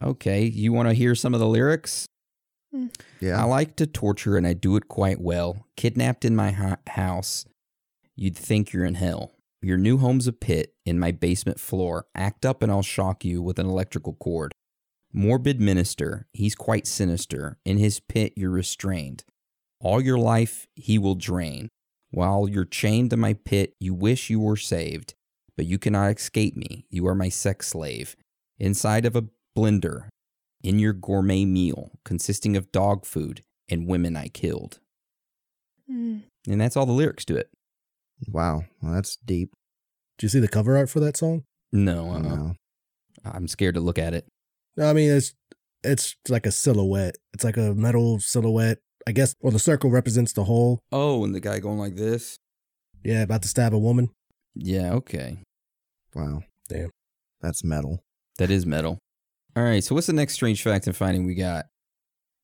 Okay. You want to hear some of the lyrics? I Yeah, I like to torture and I do it quite well. Kidnapped in my ha- house, you'd think you're in hell. Your new home's a pit in my basement floor. Act up and I'll shock you with an electrical cord. Morbid minister, he's quite sinister. In his pit, you're restrained. All your life, he will drain. While you're chained to my pit, you wish you were saved. But you cannot escape me. You are my sex slave. Inside of a blender, in your gourmet meal consisting of dog food and women I killed. Mm. And that's all the lyrics to it. wow, well, that's deep. Do you see the cover art for that song? No, uh, No. I'm scared to look at it. I mean, it's it's like a silhouette. It's like a metal silhouette. I guess, or the circle represents the whole. Oh, and the guy going like this? Yeah, about to stab a woman. Yeah, okay. Wow, Damn. that's metal. That is metal. All right, so what's the next strange fact and finding we got?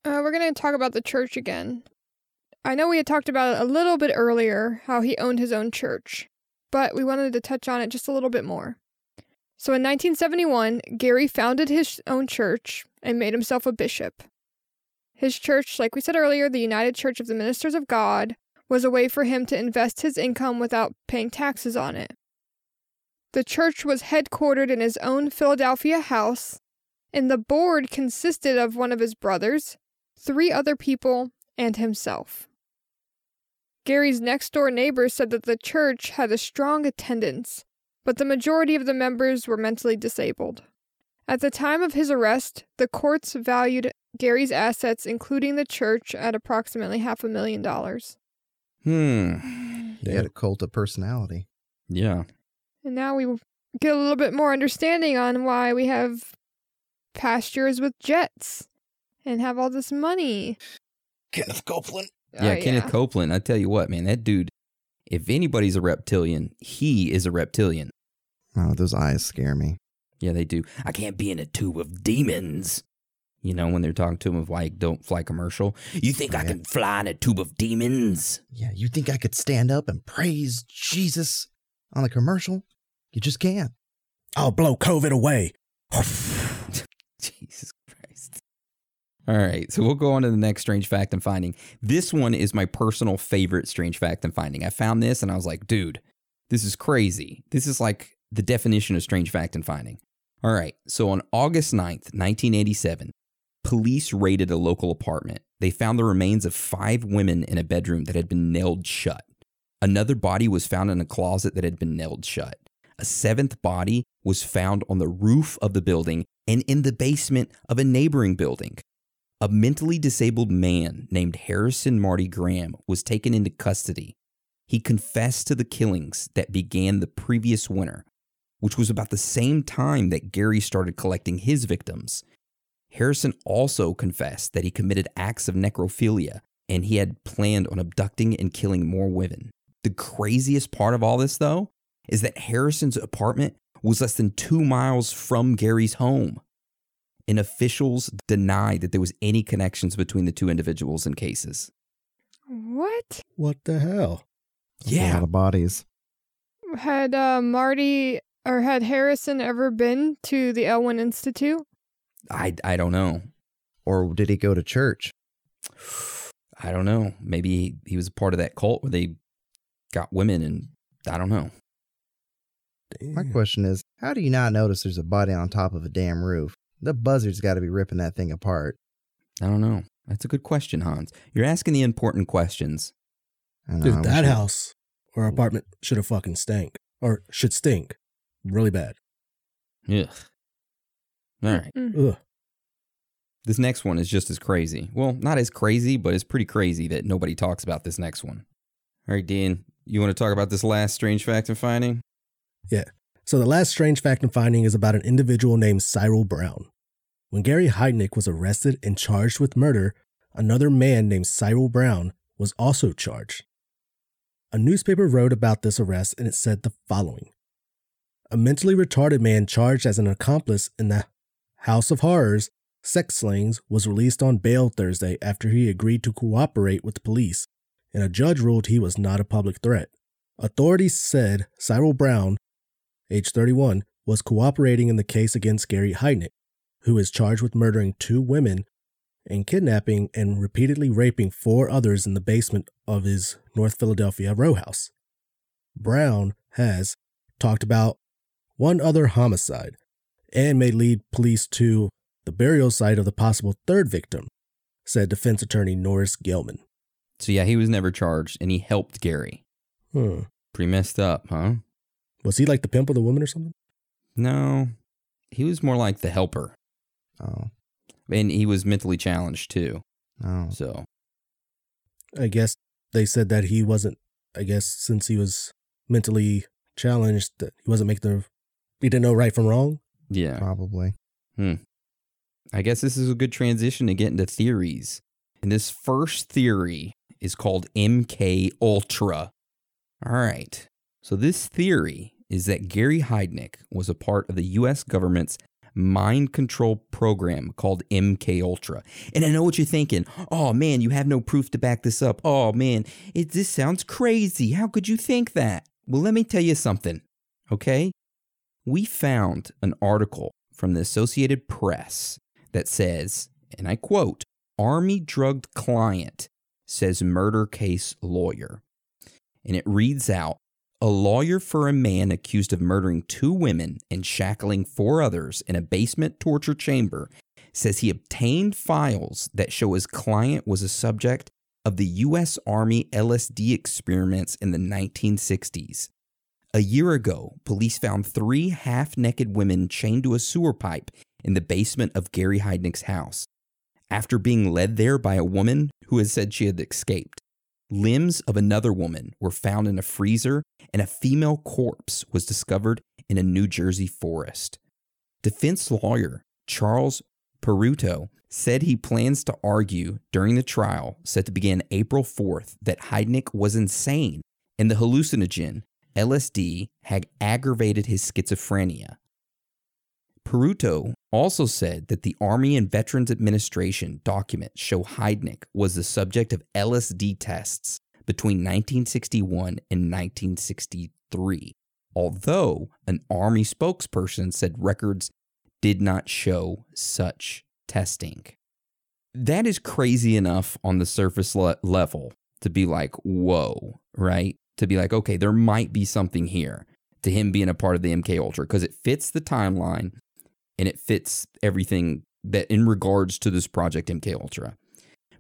Uh, we're going to talk about the church again. I know we had talked about it a little bit earlier, how he owned his own church, but we wanted to touch on it just a little bit more. So in 1971, Gary founded his own church and made himself a bishop. His church, like we said earlier, the United Church of the Ministers of God, was a way for him to invest his income without paying taxes on it. The church was headquartered in his own Philadelphia house, and the board consisted of one of his brothers, three other people, and himself. Gary's next door neighbor said that the church had a strong attendance, but the majority of the members were mentally disabled. At the time of his arrest, the courts valued Gary's assets, including the church, at approximately half a million dollars. Hmm. He had a cult of personality. Yeah. And now we get a little bit more understanding on why we have pastures with jets and have all this money. Kenneth Copeland. Yeah, Oh, Kenneth Copeland. I tell you what, man, that dude, if anybody's a reptilian, he is a reptilian. Oh, those eyes scare me. Yeah, they do. I can't be in a tube of demons. You know, when they're talking to him of like, don't fly commercial. You think I Yeah. can fly in a tube of demons? Yeah, you think I could stand up and praise Jesus on a commercial? You just can't. I'll blow COVID away. Jesus Christ. All right, so we'll go on to the next strange fact and finding. This one is my personal favorite strange fact and finding. I found this and I was like, dude, this is crazy. This is like the definition of strange fact and finding. All right, so on August 9th, 1987, police raided a local apartment. They found the remains of five women in a bedroom that had been nailed shut. Another body was found in a closet that had been nailed shut. A seventh body was found on the roof of the building and in the basement of a neighboring building. A mentally disabled man named Harrison Marty Graham was taken into custody. He confessed to the killings that began the previous winter, which was about the same time that Gary started collecting his victims. Harrison also confessed that he committed acts of necrophilia and he had planned on abducting and killing more women. The craziest part of all this, though, is that Harrison's apartment was less than two miles from Gary's home. And officials denied that there was any connections between the two individuals and cases. What? What the hell? That's A lot of bodies. Had uh, Marty or had Harrison ever been to the Elwyn Institute? I, I don't know. Or did he go to church? I don't know. Maybe he, he was a part of that cult where they got women and I don't know. My question is, how do you not notice there's a body on top of a damn roof? The buzzard's got to be ripping that thing apart. I don't know. That's a good question, Hans. You're asking the important questions. Know, Dude, wish that it- house or apartment should have fucking stank. Or should stink. Really bad. Ugh. All right. Mm. Ugh. This next one is just as crazy. Well, not as crazy, but it's pretty crazy that nobody talks about this next one. All right, Dean, you want to talk about this last strange fact and finding? Yeah. So the last strange fact and finding is about an individual named Cyril Brown. When Gary Heidnik was arrested and charged with murder, another man named Cyril Brown was also charged. A newspaper wrote about this arrest and it said the following A mentally retarded man charged as an accomplice in the House of Horrors sex slings was released on bail Thursday after he agreed to cooperate with police, and a judge ruled he was not a public threat. Authorities said Cyril Brown, age 31, was cooperating in the case against Gary Heidnik, who is charged with murdering two women and kidnapping and repeatedly raping four others in the basement of his North Philadelphia row house. Brown has talked about one other homicide and may lead police to the burial site of the possible third victim, said defense attorney Norris Gelman. So, yeah, he was never charged and he helped Gary. Hmm. Pretty messed up, huh? Was he like the pimp of the woman or something? No, he was more like the helper. Oh, And he was mentally challenged too. oh. So, I guess they said that he wasn't. I guess since he was mentally challenged, that he wasn't making the. He didn't know right from wrong. Yeah. Probably. Hmm. I guess this is a good transition to get into theories. And this first theory is called MK Ultra. All right. So this theory is that Gary Heidnik was a part of the US government's mind control program called MK Ultra. And I know what you're thinking. Oh man, you have no proof to back this up. Oh man, it this sounds crazy. How could you think that? Well, let me tell you something. Okay? We found an article from the Associated Press that says, and I quote, Army drugged client says murder case lawyer. And it reads out a lawyer for a man accused of murdering two women and shackling four others in a basement torture chamber says he obtained files that show his client was a subject of the U.S. Army LSD experiments in the 1960s. A year ago, police found three half naked women chained to a sewer pipe in the basement of Gary Heidnik's house. After being led there by a woman who had said she had escaped, limbs of another woman were found in a freezer and a female corpse was discovered in a New Jersey forest. Defense lawyer Charles Peruto said he plans to argue during the trial set to begin April 4th that Heidnik was insane and the hallucinogen LSD had aggravated his schizophrenia. Peruto also said that the Army and Veterans Administration documents show Heidnik was the subject of LSD tests between 1961 and 1963, although an Army spokesperson said records did not show such testing. That is crazy enough on the surface le- level to be like, whoa, right? To be like, okay, there might be something here to him being a part of the MK Ultra because it fits the timeline and it fits everything that in regards to this project MK Ultra.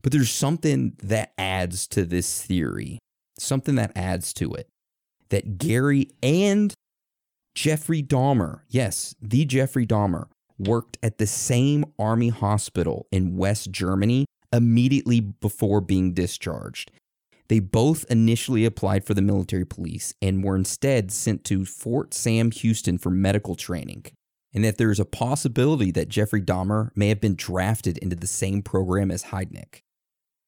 But there's something that adds to this theory, something that adds to it that Gary and Jeffrey Dahmer, yes, the Jeffrey Dahmer, worked at the same army hospital in West Germany immediately before being discharged. They both initially applied for the military police and were instead sent to Fort Sam Houston for medical training. And that there is a possibility that Jeffrey Dahmer may have been drafted into the same program as Heidnik.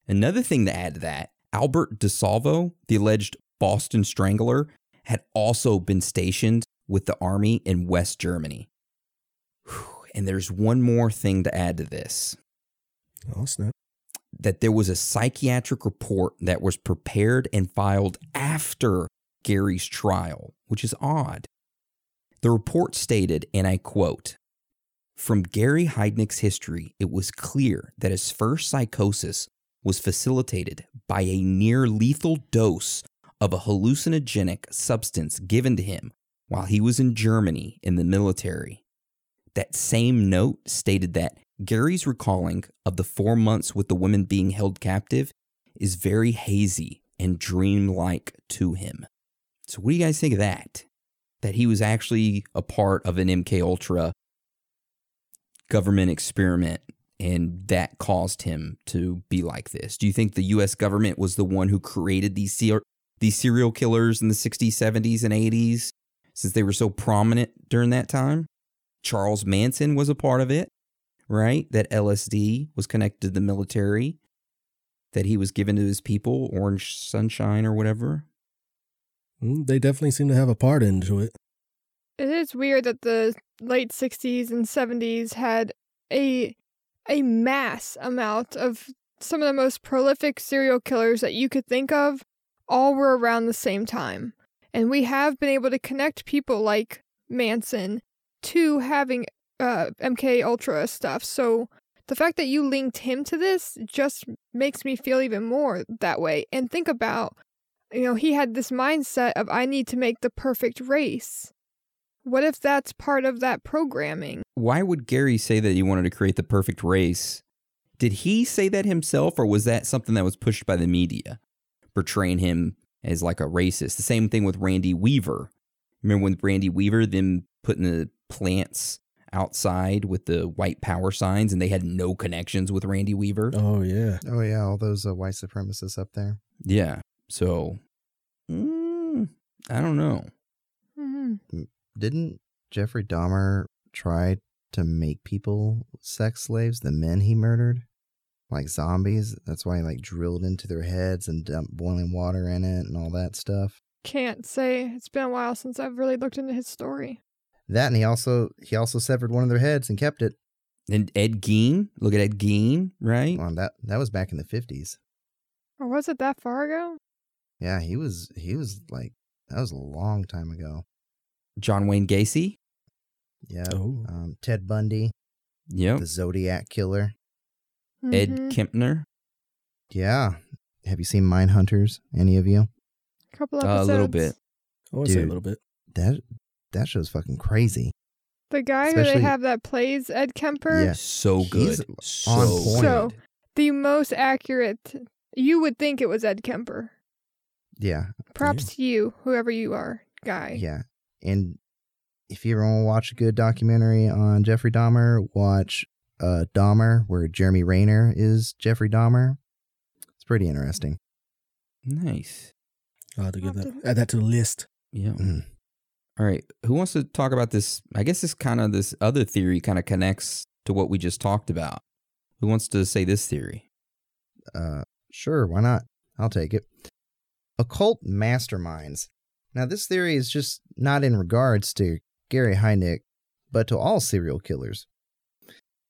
Another thing to add to that, Albert DeSalvo, the alleged Boston Strangler, had also been stationed with the army in West Germany. And there's one more thing to add to this Oh, snap. That there was a psychiatric report that was prepared and filed after Gary's trial, which is odd. The report stated, and I quote, from Gary Heidnik's history, it was clear that his first psychosis was facilitated by a near lethal dose of a hallucinogenic substance given to him while he was in Germany in the military. That same note stated that Gary's recalling of the four months with the women being held captive is very hazy and dreamlike to him. So, what do you guys think of that? That he was actually a part of an MK Ultra government experiment and that caused him to be like this. Do you think the US government was the one who created these ser- these serial killers in the 60s, 70s and 80s since they were so prominent during that time? Charles Manson was a part of it, right? That LSD was connected to the military that he was given to his people, Orange Sunshine or whatever. Mm, They definitely seem to have a part into it. It is weird that the late 60s and 70s had a a mass amount of some of the most prolific serial killers that you could think of all were around the same time. And we have been able to connect people like Manson to having uh, MK Ultra stuff. So the fact that you linked him to this just makes me feel even more that way. And think about, you know, he had this mindset of I need to make the perfect race. What if that's part of that programming? Why would Gary say that he wanted to create the perfect race? Did he say that himself, or was that something that was pushed by the media, portraying him as like a racist? The same thing with Randy Weaver. Remember when Randy Weaver, them putting the plants outside with the white power signs, and they had no connections with Randy Weaver? Oh, yeah. Oh yeah, all those uh, white supremacists up there. Yeah. So, mm, I don't know. hmm Didn't Jeffrey Dahmer try to make people sex slaves? The men he murdered, like zombies. That's why he like drilled into their heads and dumped boiling water in it and all that stuff. Can't say. It's been a while since I've really looked into his story. That and he also he also severed one of their heads and kept it. And Ed Gein, look at Ed Gein, right? Well, that that was back in the fifties. Or was it that far ago? Yeah, he was he was like that was a long time ago. John Wayne Gacy. Yeah. Oh. Um, Ted Bundy, Yep. the Zodiac killer. Ed Mhm. Kemper. Yeah. Have you seen Mindhunters? Any of you? A couple Uh, a little bit. I want to say a little bit. That that show's fucking crazy. The guy who they have that plays Ed Kemper, Yeah. So He's good. So on point. So- the most accurate. You would think it was Ed Kemper. Yeah. Props to you, whoever you are, guy. Yeah. And if you ever want to watch a good documentary on Jeffrey Dahmer, watch uh Dahmer, where Jeremy Renner is Jeffrey Dahmer. It's pretty interesting. nice. I'll have to give that, add that to the list. Yeah. Mm. All right. Who wants to talk about this? I guess this kind of this other theory kind of connects to what we just talked about. Who wants to say this theory? Uh sure, why not? I'll take it. Occult masterminds. Now this theory is just not in regards to Gary Heidnik but to all serial killers.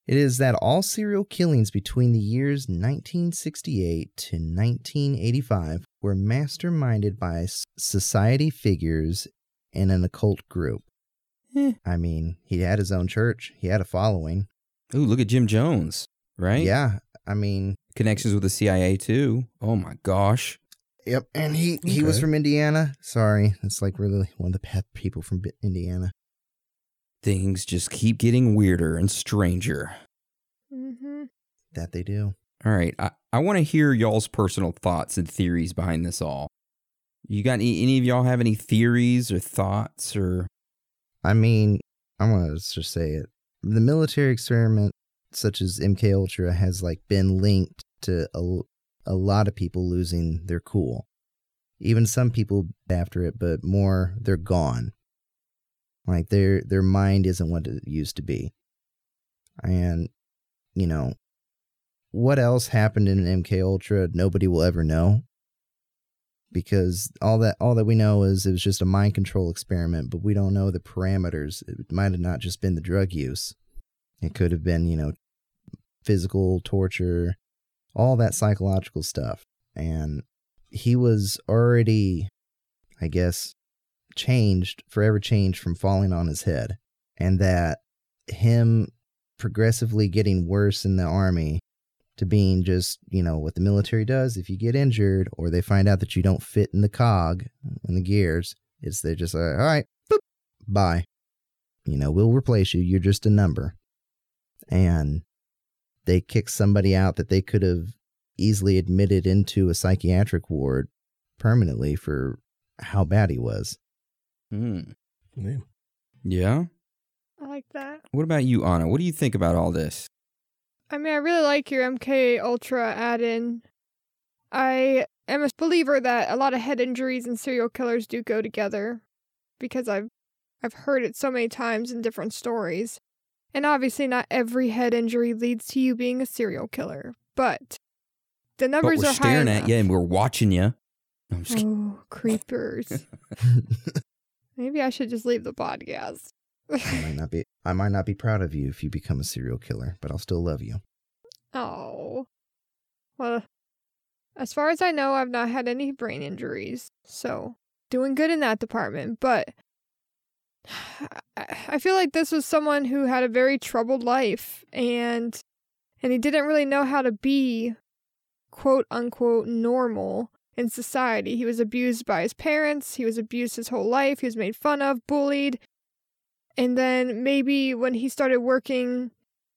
It is that all serial killings between the years 1968 to 1985 were masterminded by society figures and an occult group. Eh. I mean, he had his own church, he had a following. Ooh, look at Jim Jones, right? Yeah, I mean, Connections with the CIA too. Oh my gosh. yep. And he he was from Indiana. Sorry, it's like really one of the pet people from Indiana. Things just keep getting weirder and stranger. Mm-hmm. That they do. All right. I, I want to hear y'all's personal thoughts and theories behind this all. You got any, any of y'all have any theories or thoughts or I mean, I'm gonna just say it. The military experiment, such as MK Ultra, has like been linked to a, a lot of people losing their cool. Even some people after it, but more they're gone. Like their their mind isn't what it used to be. And you know, what else happened in MK Ultra? Nobody will ever know because all that all that we know is it was just a mind control experiment, but we don't know the parameters. It might have not just been the drug use. It could have been, you know, physical torture, all that psychological stuff. And he was already, I guess, changed, forever changed from falling on his head. And that him progressively getting worse in the army to being just, you know, what the military does if you get injured or they find out that you don't fit in the cog in the gears, it's they're just like, all right, boop, bye. You know, we'll replace you. You're just a number. And they kick somebody out that they could have easily admitted into a psychiatric ward permanently for how bad he was. Hmm. Yeah. Yeah? I like that. What about you, Anna? What do you think about all this? I mean, I really like your MK Ultra add-in. I am a believer that a lot of head injuries and serial killers do go together because I've I've heard it so many times in different stories. And obviously not every head injury leads to you being a serial killer, but the But numbers we're are high staring at you and we're watching you. I'm just oh, kidding. Oh, creepers. Maybe I should just leave the podcast. I might not be I might not be proud of you if you become a serial killer, but I'll still love you. Oh. Well, as far as I know, I've not had any brain injuries, so doing good in that department. But I feel like this was someone who had a very troubled life, and and he didn't really know how to be, quote unquote, normal in society. He was abused by his parents. He was abused his whole life. He was made fun of, bullied. And then maybe when he started working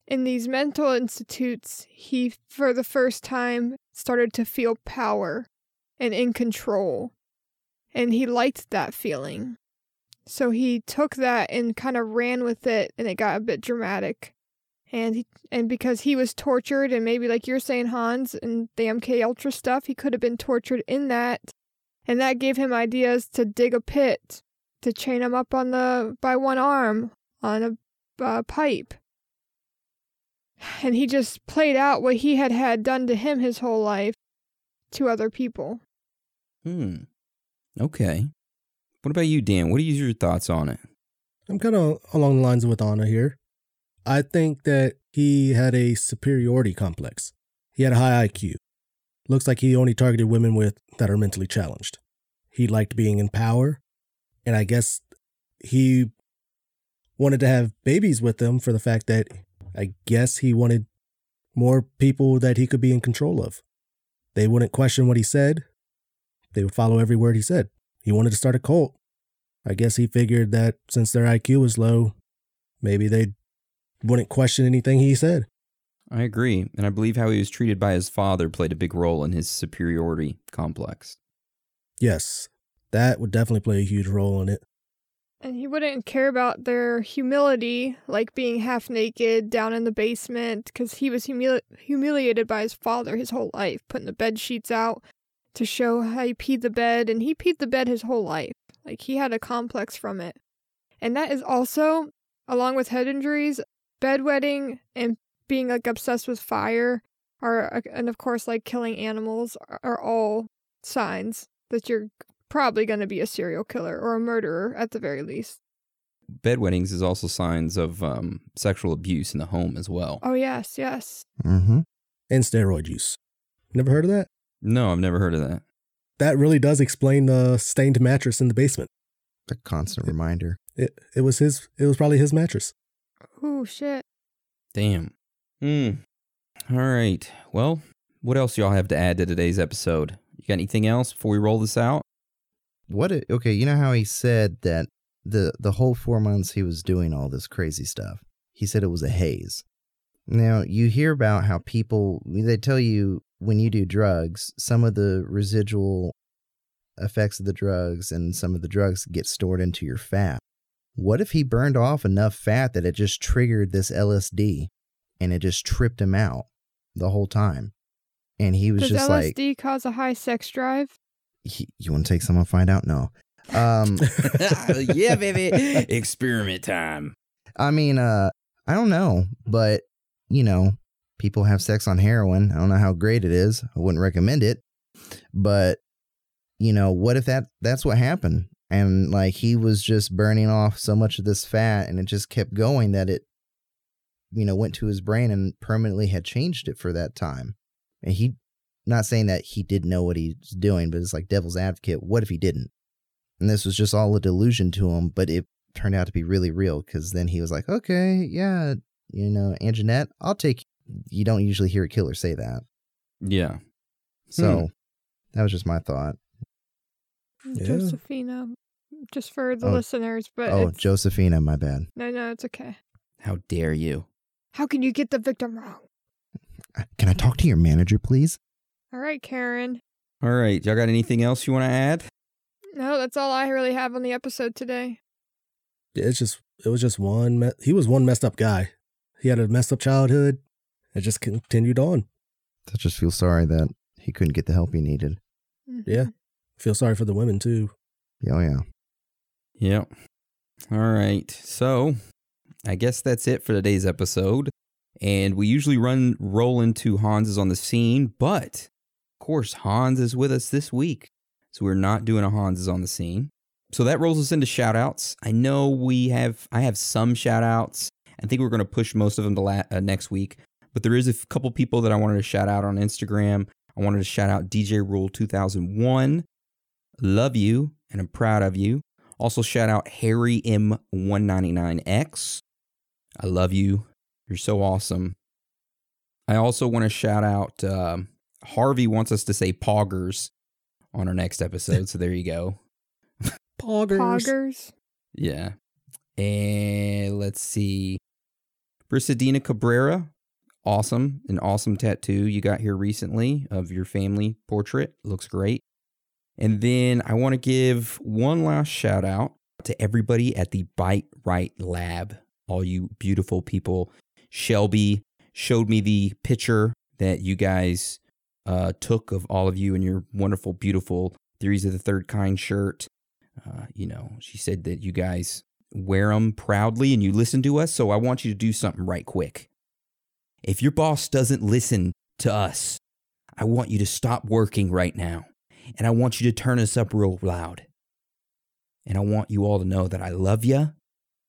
in these mental institutes, he, for the first time, started to feel power and in control. And he liked that feeling. So he took that and kind of ran with it, and it got a bit dramatic. And he, and because he was tortured, and maybe like you're saying, Hans, and the MK Ultra stuff, he could have been tortured in that, and that gave him ideas to dig a pit, to chain him up on the by one arm on a uh, pipe, and he just played out what he had had done to him his whole life to other people. Hmm. Okay. What about you, Dan? What are your thoughts on it? I'm kind of along the lines with Anna here. I think that he had a superiority complex. He had a high IQ. Looks like he only targeted women with that are mentally challenged. He liked being in power, and I guess he wanted to have babies with them for the fact that I guess he wanted more people that he could be in control of. They wouldn't question what he said. They would follow every word he said. He wanted to start a cult. I guess he figured that since their IQ was low, maybe they wouldn't question anything he said. I agree, and I believe how he was treated by his father played a big role in his superiority complex. Yes, that would definitely play a huge role in it. And he wouldn't care about their humility, like being half naked down in the basement, because he was humili- humiliated by his father his whole life, putting the bed sheets out to show how he peed the bed, and he peed the bed his whole life. Like he had a complex from it. And that is also, along with head injuries, bedwetting and being like obsessed with fire are, and of course, like killing animals are, are all signs that you're probably going to be a serial killer or a murderer at the very least. bedwettings is also signs of um, sexual abuse in the home as well. Oh, yes, yes. Mm-hmm. And steroid use. Never heard of that? No, I've never heard of that. That really does explain the stained mattress in the basement. A constant reminder. It it was his it was probably his mattress. Oh, shit. Damn. Hmm. All right. Well, what else y'all have to add to today's episode? You got anything else before we roll this out? What? It, okay, you know how he said that the the whole four months he was doing all this crazy stuff. He said it was a haze. Now you hear about how people they tell you when you do drugs, some of the residual effects of the drugs and some of the drugs get stored into your fat. What if he burned off enough fat that it just triggered this LSD and it just tripped him out the whole time? And he was Does just like, LSD cause a high sex drive? He, "You want to take some and find out?" No. Um, yeah, baby. Experiment time. I mean, uh, I don't know, but you know, people have sex on heroin. I don't know how great it is. I wouldn't recommend it, but you know, what if that that's what happened? And like he was just burning off so much of this fat, and it just kept going that it, you know, went to his brain and permanently had changed it for that time. And he, not saying that he didn't know what he's doing, but it's like devil's advocate. What if he didn't? And this was just all a delusion to him, but it turned out to be really real because then he was like, okay, yeah, you know, Anjanette, I'll take. You you. don't usually hear a killer say that. Yeah. So hmm. that was just my thought. Mm, yeah. Josefina. Just for the Oh. listeners, but oh, it's, Josefina, my bad. no, no, it's okay. How dare you? How can you get the victim wrong? Can I talk to your manager, please? All right, Karen. All right. Y'all got anything else you want to add? No, that's all I really have on the episode today. It's just it was just one me- he was one messed up guy. He had a messed up childhood. It just continued on. I just feel sorry that he couldn't get the help he needed. Mhm. Yeah. Feel sorry for the women too. Oh yeah. Yep. All right. So I guess that's it for today's episode. And we usually run roll into Hans is on the scene, but of course Hans is with us this week. So we're not doing a Hans is on the scene. So that rolls us into shout outs. I know we have I have some shout outs. I think we're going to push most of them to la- uh, next week, but there is a couple people that I wanted to shout out on Instagram. I wanted to shout out DJ Rule 2001. Love you and I'm proud of you. Also, shout out Harry M199X. I love you. You're so awesome. I also want to shout out um, Harvey wants us to say poggers on our next episode. so there you go. Poggers. Poggers. Yeah. And let's see. Brisadina Cabrera. Awesome. An awesome tattoo you got here recently of your family portrait. Looks great. And then I want to give one last shout out to everybody at the Bite Right Lab. All you beautiful people. Shelby showed me the picture that you guys uh, took of all of you and your wonderful, beautiful Theories of the Third Kind shirt. Uh, you know, she said that you guys wear them proudly and you listen to us. So I want you to do something right quick. If your boss doesn't listen to us, I want you to stop working right now. And I want you to turn us up real loud. And I want you all to know that I love you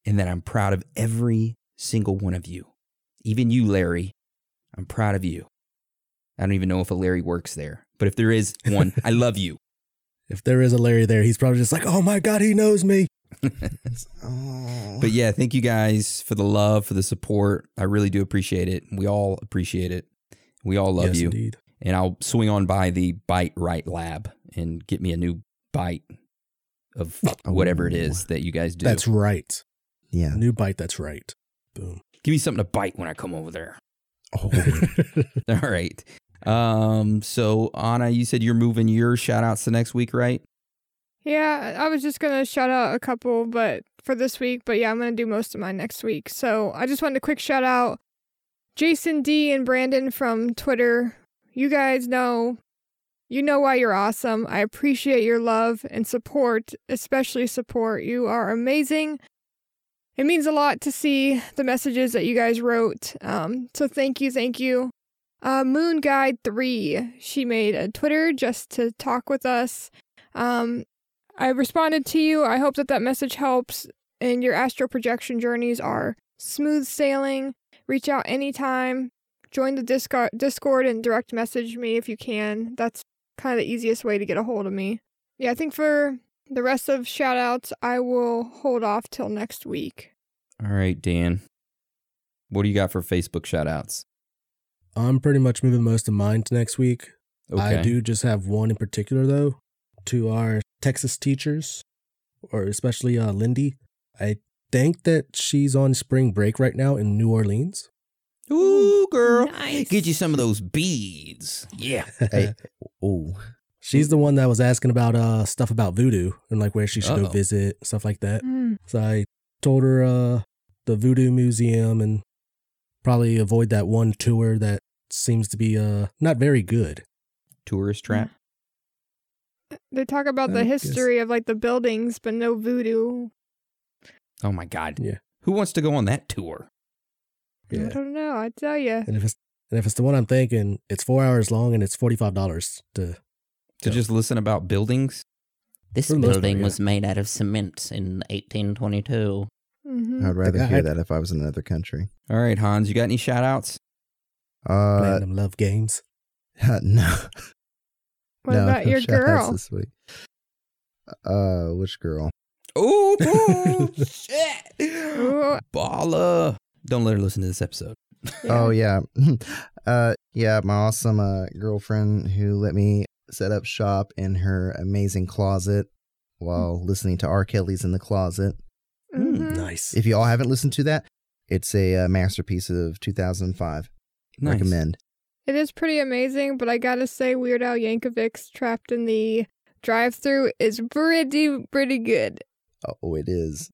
and that I'm proud of every single one of you. Even you, Larry. I'm proud of you. I don't even know if a Larry works there, but if there is one, I love you. If there is a Larry there, he's probably just like, "Oh my god, he knows me." Oh. But yeah, thank you guys for the love, for the support. I really do appreciate it. We all appreciate it. We all love yes, you. indeed. And I'll swing on by the Bite Right Lab and get me a new bite of whatever it is that you guys do. That's right. yeah. New bite. That's right. Boom. Give me something to bite when I come over there. Oh, All right. Um, so Anna, you said you're moving your shout outs to next week, right? Yeah, I was just gonna shout out a couple, but for this week. But yeah, I'm gonna do most of mine next week. So I just wanted a quick shout out, Jason D and Brandon from Twitter. You guys know, you know why you're awesome. I appreciate your love and support, especially support. You are amazing. It means a lot to see the messages that you guys wrote. Um, so thank you, thank you. Uh, Moon Guide Three. She made a Twitter just to talk with us. Um, I responded to you. I hope that that message helps. and your astral projection journeys are smooth sailing. Reach out anytime. Join the Discord, Discord and direct message me if you can. That's kind of the easiest way to get a hold of me. Yeah, I think for the rest of shout outs, I will hold off till next week. All right, Dan. What do you got for Facebook shout outs? I'm pretty much moving most of mine to next week. Okay. I do just have one in particular though, to our Texas teachers, or especially uh, Lindy. I think that she's on spring break right now in New Orleans. Ooh, girl. Nice. Get you some of those beads. Yeah. Hey, ooh. She's the one that was asking about uh stuff about voodoo and like where she should Uh-oh. go visit, stuff like that. Mm. So I told her uh the voodoo museum and probably avoid that one tour that seems to be uh not very good. Tourist trap. They talk about the I guess- history of like the buildings, but no voodoo. Oh my God. Yeah. Who wants to go on that tour? I don't know. I tell you. And if it's and if it's the one I'm thinking, it's four hours long and it's forty five dollars to To Yeah. just listen about buildings? This For the most part, building yeah. was made out of cement in 1822. hmm I'd rather hear that if I was in another country. All right, Hans, you got any shout outs? Uh, playing them love games. no. What no, about no your girl? This week. Uh, which girl? Oh, bullshit. Ooh. Balla. Don't let her listen to this episode. Oh yeah, uh, yeah. My awesome uh, girlfriend who let me set up shop in her amazing closet while listening to R. Kelly's in the closet. Mhm. Nice. If you all haven't listened to that, it's a uh, masterpiece of 2005. Nice. Recommend. It is pretty amazing, but I gotta say, Weird Al Yankovic's "Trapped in the Drive-Through" is pretty, pretty good. Oh, it is.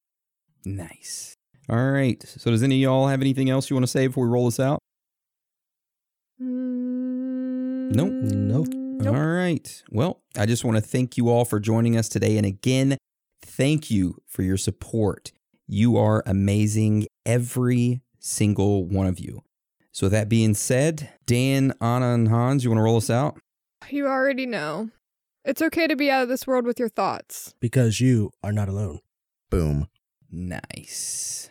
Nice. All right. So, does any of y'all have anything else you want to say before we roll this out? Mm, Nope. Nope. Nope. All right. Well, I just want to thank you all for joining us today. And again, thank you for your support. You are amazing, every single one of you. So, that being said, Dan, Anna, and Hans, you want to roll us out? You already know. It's okay to be out of this world with your thoughts. because you are not alone. Boom. Nice.